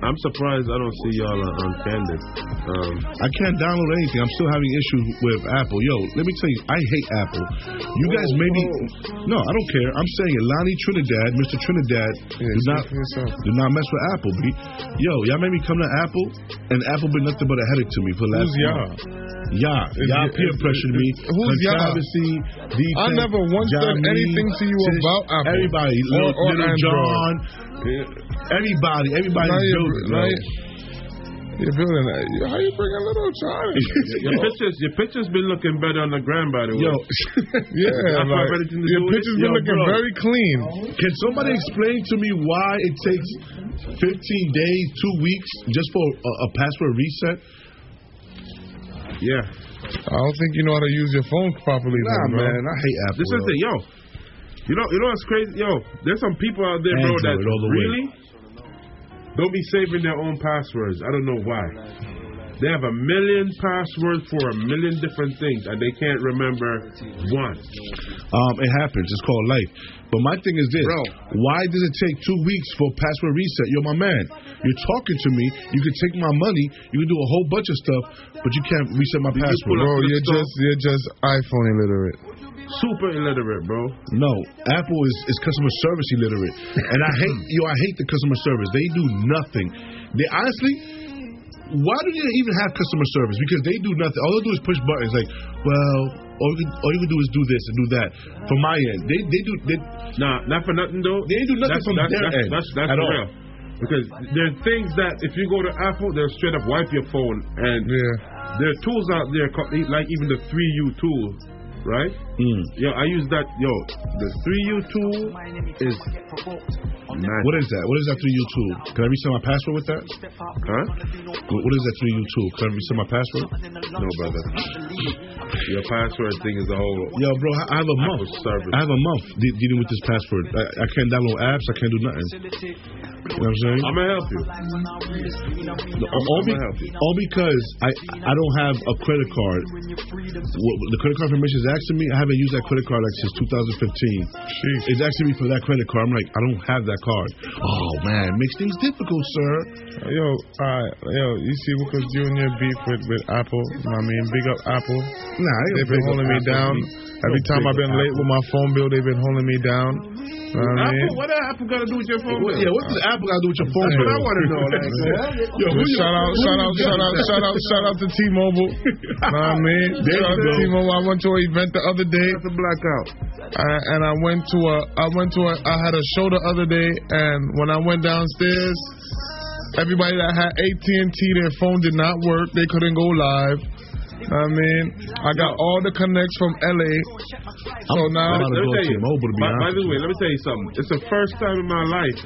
I'm surprised I don't see y'all on, on Candid. Um,
I can't download anything. I'm still having issues with Apple. Yo, let me tell you, I hate Apple. You guys maybe no, I don't care. I'm saying it. Lonnie Trinidad, Mr. Trinidad, do not do not mess with Apple, B. Yo, y'all made me come to Apple, and Apple been nothing but a headache to me for the last.
Who's y'all?
Yeah,
Is
y'all
it-
peer
is-
pressured me.
who's y'all?
Controversy,
I never once said anything to you about Apple.
Everybody,
Or-
little,
or
little
Android.
John, everybody, everybody
Now
building.
now you- You're building that. How you bring a little child?
your pictures, your pictures been looking better on the gram, by the way.
Yo,
Yeah, like,
what everything to
your pictures been
Yo,
looking
bro.
very clean.
Can somebody explain to me why it takes 15 days, two weeks, just for a, a password reset?
Yeah.
I don't think you know how to use your phone properly,
Nah,
then,
man, I hate Apple.
This is the yo. You know, you know what's crazy? Yo, there's some people out there, bro, that
all the way.
really don't be saving their own passwords. I don't know why. They have a million passwords for a million different things, and they can't remember one.
Um, it happens. It's called life. But my thing is this: Bro. Why does it take two weeks for password reset? You're my man. You're talking to me. You can take my money. You can do a whole bunch of stuff, but you can't reset my password.
Bro, you're just you're just iPhone illiterate.
Super illiterate, bro.
No, Apple is, is customer service illiterate, and I hate yo. I hate the customer service. They do nothing. They honestly, why do they even have customer service? Because they do nothing. All they do is push buttons. Like, well, all you can, all you can do is do this and do that. From my end, they they do. They,
nah, not for nothing though.
They ain't do nothing
that's,
from
that's,
their
that's,
end
That's, that's,
at all.
Because there are things that if you go to Apple, they'll straight up wipe your phone, and there are tools out there like even the 3U tool, right?
Mm.
Yo, I use that. Yo, the 3U tool is magic.
What is that? What is that 3U tool? Can I reset my password with that?
Huh?
What what is that 3U tool? Can I reset my password?
No, brother. Your password thing is a whole.
Yo, bro, I I have a month. I have a month de- dealing with this password. I, I can't download apps. I can't do nothing. You know what I'm saying?
I'm gonna help you.
No, all, be, all because I I don't have a credit card. The credit card permission is asking me. I haven't used that credit card like since 2015. It's asking me for that credit card. I'm like, I don't have that card. Oh man, makes things difficult, sir.
Yo, alright, yo, you see and your beef with, with Apple, I mean, big up Apple.
Nah,
they've been holding me
Apple.
down. Every time I've been
up
late with my phone bill, they've been holding me down. You know what I mean?
Apple, what does Apple got to do with your phone?
What- yeah, what does Apple got to do with your phone
That's what
bill?
I want to know. Like,
Yo, who you-
shout out,
who
shout out, shout out, shout out, shout out to T-Mobile. know what I mean?
There
shout out to. T-Mobile. I went to an event the other day.
That's a blackout.
I, and I went to a, I went to a, I had a show the other day, and when I went downstairs, everybody that had AT&T, their phone did not work. They couldn't go live. I mean, I got all the connects from LA. So now,
Let me tell you, by, by the way, let me tell you something. It's the first time in my life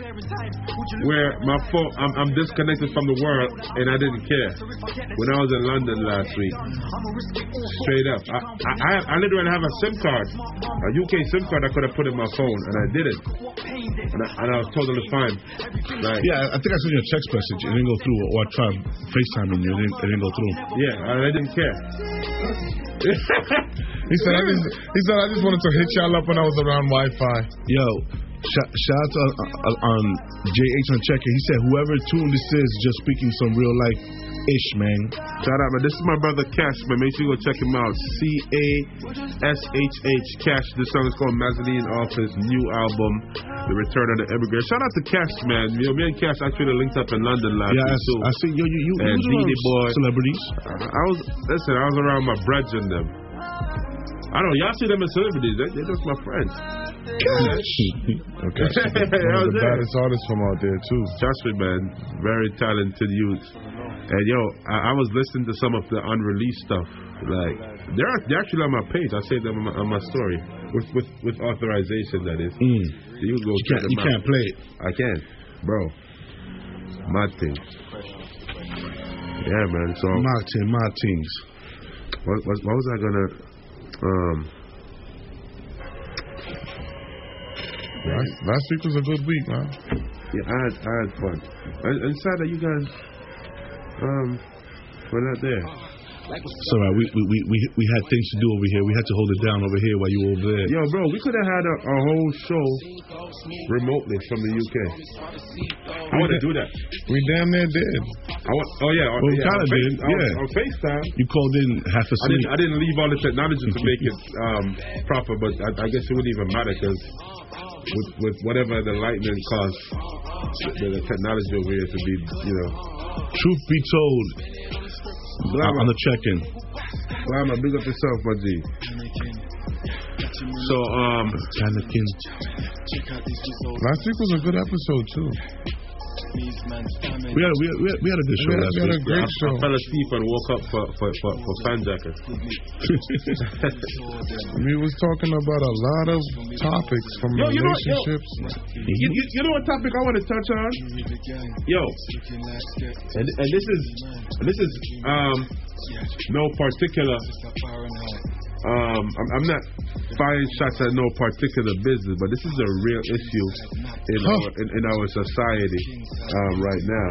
where my phone, I'm, I'm disconnected from the world, and I didn't care. When I was in London last week, straight up, I, I, I, literally have a SIM card, a UK SIM card I could have put in my phone, and I didn't, and I, and I was totally fine. Like,
Yeah, I think I sent you a text message. It didn't go through, or I tried FaceTiming you. It didn't, it didn't go through.
yeah, I, I didn't care.
He said, I just, he said, I just wanted to hit y'all up when I was around Wi-Fi.
Yo, shout, shout out to uh, uh, um, JH on checking. He said, whoever tuned this is just speaking some real life ish, man.
Shout out, man. This is my brother Cash, man. Make sure you go check him out. C A S H H Cash. This song is called Mezzanine off his new album, The Return of the Immigrant. Shout out to Cash, man. You know, me and Cash actually linked up in London last
Yeah, I,
week, too.
I see. Yo, you, you,
and
you was
Boy.
celebrities.
Uh, I was, listen, I was around my brethren them. I don't know, y'all see them as celebrities. They, they're just my friends.
Okay. One of the baddest artists from out there too.
Trust me, man. Very talented youth. And yo, I, I was listening to some of the unreleased stuff. Like they're, they're actually on my page. I saved them on my, on my story with with with authorization. That is.
Mm.
So you go
You
check
can't, you
out.
can't play it.
I can, bro. My thing. Yeah, man. So
Martin, Martins.
what, what, what was I gonna? Um,
Last, last week was a good week, man.
yeah, I had I had fun. And, and sad that you guys um were not there.
It's all right. We, we, we, we, we had things to do over here. We had to hold it down over here while you were over there.
Yo, bro, we could have had a, a whole show remotely from the UK. I want to do that.
We damn near did.
I want, oh yeah,
Well, we
yeah,
kinda
on Face-
did,
on-
yeah.
On FaceTime.
You called in half
I
asleep.
didn't, I didn't leave all the technology to make it um, proper, but I, I guess it wouldn't even matter because with, with whatever the lightning caused the, the technology over here to be, you know.
Truth be told,
Glamour.
on the check-in.
Glamour, big up yourself, my G. So, um,
Anakin.
Last week was a good episode too.
We had, we, had, we, had, a good show
We had-
last
we had a great
I,
show.
I fell asleep and woke up for for for, for Fanjacker.
We was talking about a lot of topics from
Yo, you know what, yo.
relationships.
You, you, you know what topic I want to touch on? Yo, and, and this is this is um no particular um, I'm, I'm not firing shots at no particular business, but this is a real issue in
Huh.
our in, in our society um, right now.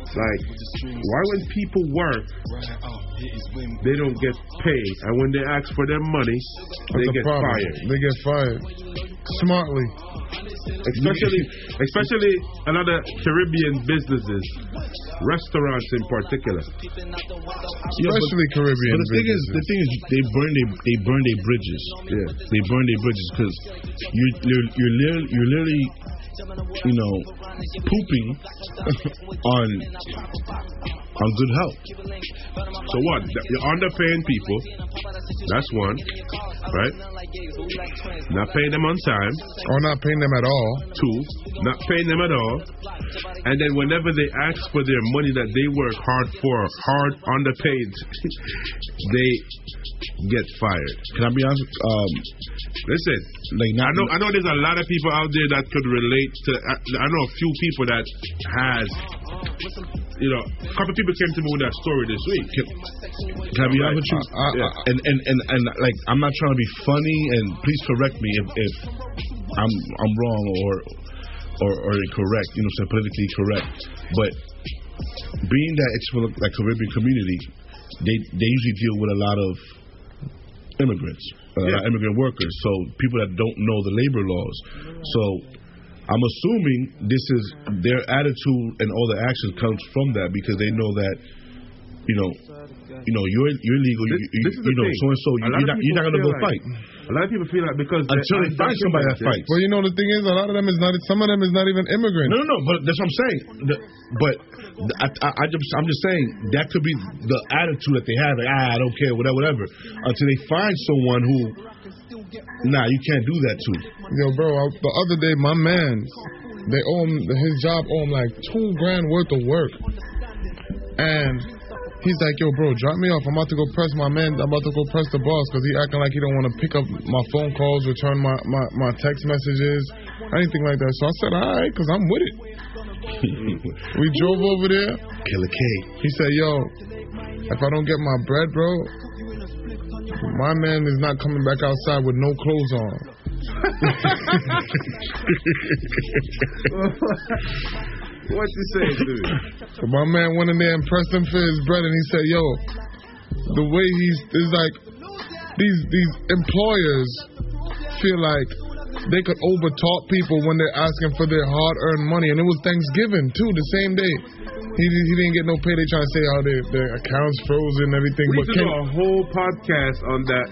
Like, why when people work, they don't get paid, and when they ask for their money, they
a
get
problem.
fired.
They get fired. Smartly.
Especially, especially a lot of Caribbean businesses, restaurants in particular.
Especially Caribbean
But the thing is, the thing is, they burn they they burn their bridges.
Yeah,
they burn their bridges because you you're you're literally, you're literally you know pooping on on good health.
So what? You're underpaying people. That's one, right? Not paying them on time.
Or not paying them at all.
Two, not paying them at all. And then whenever they ask for their money that they work hard for, hard underpaid, they get fired.
Can I be honest? Um,
Listen,
like
I know I know there's a lot of people out there that could relate to. I, I know a few people that has. You know, a couple people came to me with that story this week.
Can I be honest with you?
I- I-
Yeah. and, and and and like I'm not trying to be funny, and please correct me if, if I'm I'm wrong or or or incorrect. You know, what politically correct. But being that it's for like Caribbean community, they they usually deal with a lot of immigrants, lot of immigrant workers. So people that don't know the labor laws. So I'm assuming this is their attitude and all the actions comes from that because they know that you know you know you're you're legal. You, you,
This is
you know
thing.
so and so. You're not you're not gonna go
feel
fight.
A lot of people feel like because
Until they find somebody that fights.
Well, you know the thing is, a lot of them is not. Some of them is not even immigrants.
No, no, no. But that's what I'm saying. The, but I, I, I just, I'm just saying that could be the attitude that they have. Like, ah, I don't care, whatever, whatever. Until they find someone who, nah, you can't do that to.
Yo, bro, I, the other day, my man, they owe him his job owe him like two grand worth of work, and he's like, "Yo, bro, drop me off. I'm about to go press my man. I'm about to go press the boss because he acting like he don't want to pick up my phone calls, return my my, my text messages, anything like that." So I said, "All right, because I'm with it." we drove over there.
Killer K.
He said, "Yo, if I don't get my bread, bro." My man is not coming back outside with no clothes on.
What you say, dude?
So my man went in there and pressed him for his bread, and he said, "Yo, the way he's is like these these employers feel like they could overtalk people when they're asking for their hard-earned money, and it was Thanksgiving too, the same day. He he didn't get no pay. They trying to say how their their accounts frozen and everything.
We
but can,
do a whole podcast on that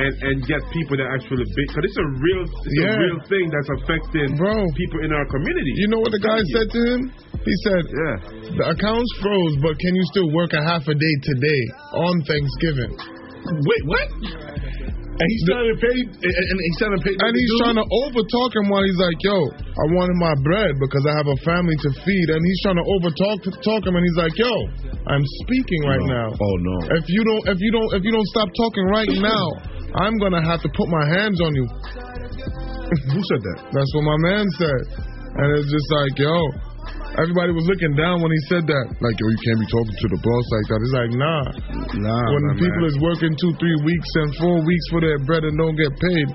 and and get people that actually because it's a real it's
Yeah.
a real thing that's affecting Bro, people in our community.
You know what the guy said to him? He said,
"Yeah,
the accounts froze, but can you still work a half a day today on Thanksgiving?"
Wait, what? And he's trying to pay, and, and he's trying to pay.
And he's trying to overtalk him while he's like, "Yo, I wanted my bread because I have a family to feed." And he's trying to overtalk talk him, and he's like, "Yo, I'm speaking right
No.
now.
Oh no!
If you don't, if you don't, if you don't stop talking right now, I'm gonna have to put my hands on you."
Who said that?
That's what my man said, and it's just like, yo. Everybody was looking down when he said that. Like, yo, you can't be talking to the boss like that. It's like, nah.
Nah,
when
my
people
man.
is working two, three weeks and four weeks for their bread and don't get paid,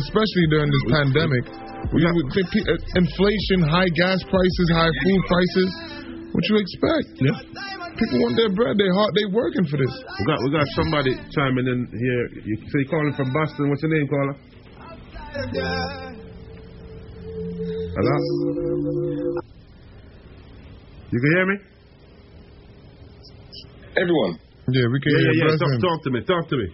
especially during this pandemic. We, we, think uh, inflation, high gas prices, high food prices. What you expect?
Yeah.
People want their bread. They hard. They working for this.
We got we got somebody chiming in here. You say calling from Boston. What's your name, caller? Hello. You can hear me?
Everyone.
Yeah, we can
yeah,
hear
yeah, yeah.
your
Talk, talk to me. Talk to me.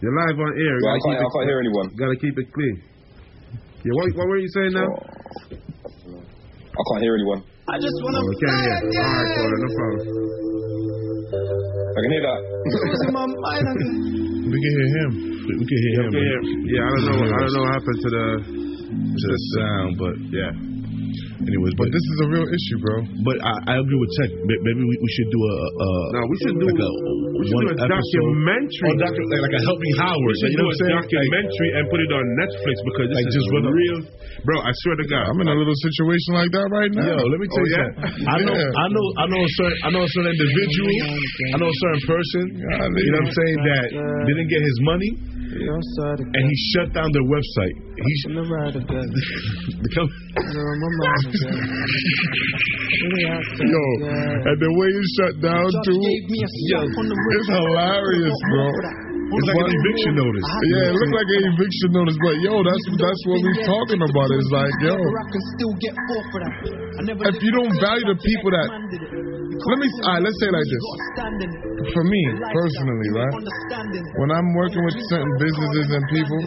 You're live on air.
Well, I can't- I can't hear anyone.
Gotta keep it clean. Yeah, what, what were you saying now?
I can't hear anyone.
I just want to. Oh, we can't hear. All right, caller, no problem.
I can hear that.
We can hear him.
We can hear him.
Yeah, yeah, I don't know. I don't know what happened to the
to the sound, but
yeah.
Anyways,
But this is a real issue, bro.
But I, I agree with Tech. Maybe we, we should do a. a
No, we should do-
like a,
we should
one
do a documentary.
Or docu- like, like a Help Me Howard.
We should
you know
a
what I'm saying?
documentary and put it on Netflix because this
Like,
is
just run a-
real. Bro, I swear to God.
I'm in a little situation like that right now.
Yo, let me tell
Oh,
you
yeah?
something. I know,
Yeah.
I know, I know a certain, I know a certain individual, I know a certain person. You know what I'm saying? That didn't get his money, and he shut down their website. He sh- become.
Yo, and the way you shut down too, yo, it's hilarious, bro.
It's like an eviction notice.
Yeah, it looked like an eviction notice, but yo, that's that's what we're talking about. It's like, yo, if you don't value the people that, let me, all right, let's say it like this. For me personally, right, when I'm working with certain businesses and people,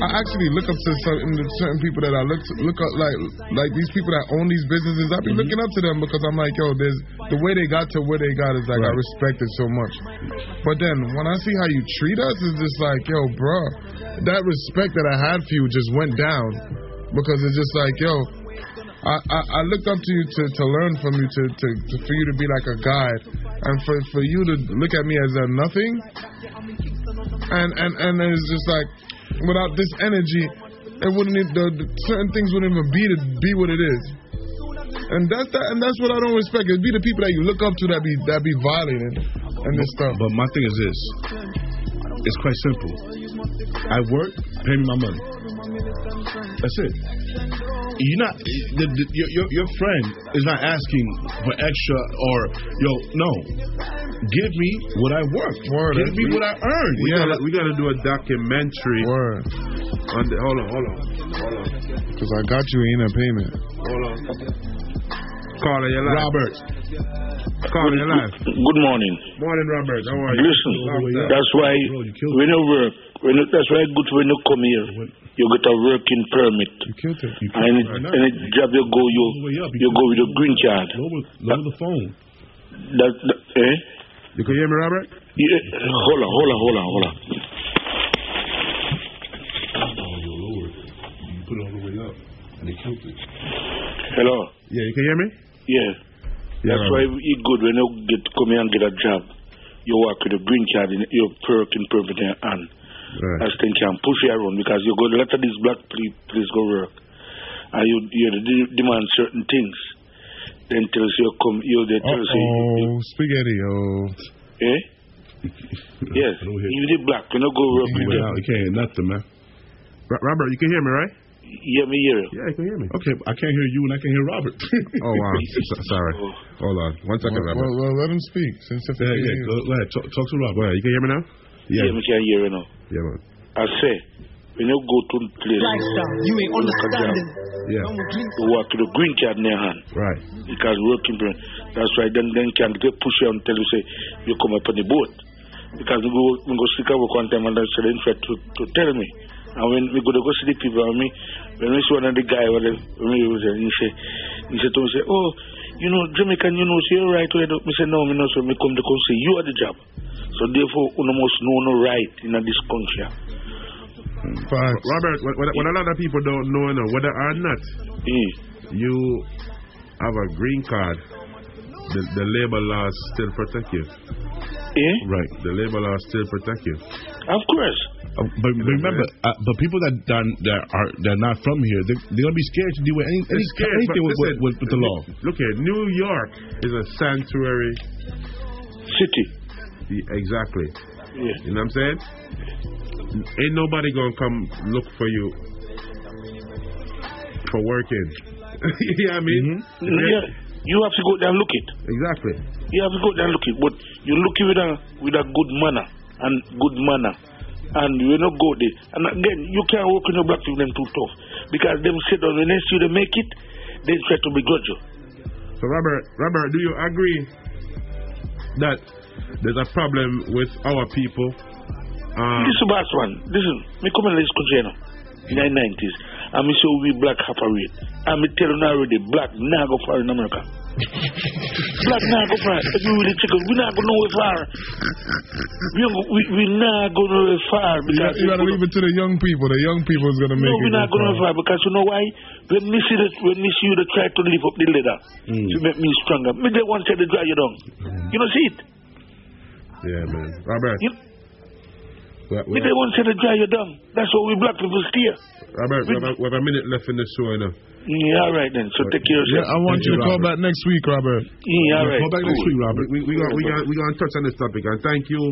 I actually look up to certain certain people that I look to, look up like like these people that own these businesses. I be looking up to them because I'm like, yo, there's the way they got to where they got is like I respect it so much. But then when I see how you treat us, it's just like, yo, bro, that respect that I had for you just went down because it's just like, yo. I, I, looked up to you to, to learn from you to, to, to for you to be like a guide and for, for you to look at me as a nothing and and and it's just like without this energy it wouldn't the, the certain things wouldn't even be to be what it is and that's that and that's what I don't respect it be the people that you look up to that be that be violating and this stuff
But my thing is this. It's quite simple. I work, pay me my money. That's it. You're not the, the, your, your your friend is not asking for extra or yo no. Give me what I worked. Give me what I earned.
We gotta we gotta do a documentary.
Word.
On the, hold on, hold on, hold on,
because I got you in a payment
hold on. Caller, you're live.
Robert.
Caller, you're live.
Good morning.
Morning, Robert. How are you?
Listen, that's why when you work, when you, that's why good when you come here, you get a working permit.
You it. You
And it, and it job you go, you you go with a green card.
Lower, lower the phone.
That, that eh?
You can hear me, Robert?
Yeah, hold on, hold on, hold on, hold on.
Put it all the way up, and they killed it.
Hello.
Yeah, you can hear me?
Yeah. That's why it's good when you get come here and get a job. You work with a green card in your working permit in your hand.
Right.
As thing can push you around because you go a lot of these black people please go work. And you you de- demand certain things. Then tells you come you they tell you
oh spaghetti oh
eh? Yes. You the black, you know go work with
Well,
them.
you can't hear nothing, man.
Ro- Robert, you can hear me, right?
Yeah, me hear you.
Yeah, you can hear me.
Okay, I can't hear you and I can hear Robert.
Oh wow. S- sorry. Hold on. One second,
well,
Robert.
well, well, let him speak since
Yeah, yeah, go, go ahead. Talk, talk to Robert.
Go ahead. You can hear me now?
Yeah, me can hear you now.
Yeah, man.
I say when you go to the place
you ain't
look at them,
Yeah.
you work with a green card in your hand.
Right.
because working for that's why then then can get push you and tell you say you come up on the boat because we go we go stick work one time and that's the interest to, to tell me and when we go to go see the people and me when we see one of the guy when when we was there he say he said to me say oh you know Jamaican you know so you're right where me say no me know so me come to come say you are the job so therefore you must know no right in this country
Robert, what, what, what a lot of people don't know, you know, whether or not you have a green card, the, the labor laws still protect you.
Yeah?
Right.
The labor laws still protect you.
Of course.
Uh, but, but remember, uh, but people that that, that are they're not from here, they, they're gonna be scared to do any, any
scared,
anything with,
listen,
with, with the law.
Look here, New York is a sanctuary
city.
Exactly.
Yeah.
You know what I'm saying? Ain't nobody gonna come look for you for working. you know what I mean? Mm-hmm. If you're-
Yeah, you have to go there and look it.
Exactly.
You have to go there and look it, but you look it with a with a good manner and good manner, and you not go there. And again, you can't work in the black with them too tough because them sit on when they see they make it, they try to begrudge you.
So Robert, Robert, do you agree that there's a problem with our people? Um,
this is last one. Listen, me come in this country you know, in the nineties, and me say we black operate, and me tell you now already, black now go far in America. Black not go far. If we really chicken, we not go nowhere far. We we we not go nowhere far because
you got to leave it to the young people. The young people is gonna make
no,
it.
we're not
go
going
far.
because you know why? When me see that, when me see you, they try to lift up the leather
Mm.
to make me stronger. Me they want to try to dry you down. You know see it?
Yeah, man. Robert.
You,
we,
me they want to try to dry you down. That's what we black people steer.
Robert, we have, a, we have a minute left in the show, you know.
Yeah, all right then. So take care of
Yeah. I want you to call back next week, Robert.
Yeah, all right.
Call back next week, Robert. We, we, got, we, got, we got to touch on this topic. And thank you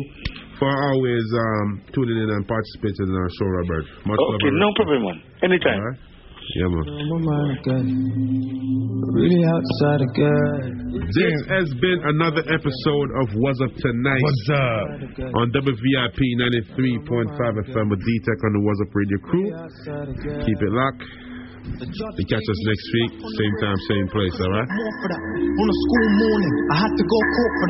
for always um, tuning in and participating in our show, Robert. Much love.
Okay,
and
no problem, man. Anytime.
All right? Yeah, man.
my mind again. Really outside again.
This has been another episode of What's Up Tonight.
What's up?
On WVIP 93.5 FM with D-Tech on the What's Up Radio crew. Keep it locked. You catch us next week, same time, same place, all right?
On a school morning, I had to go court for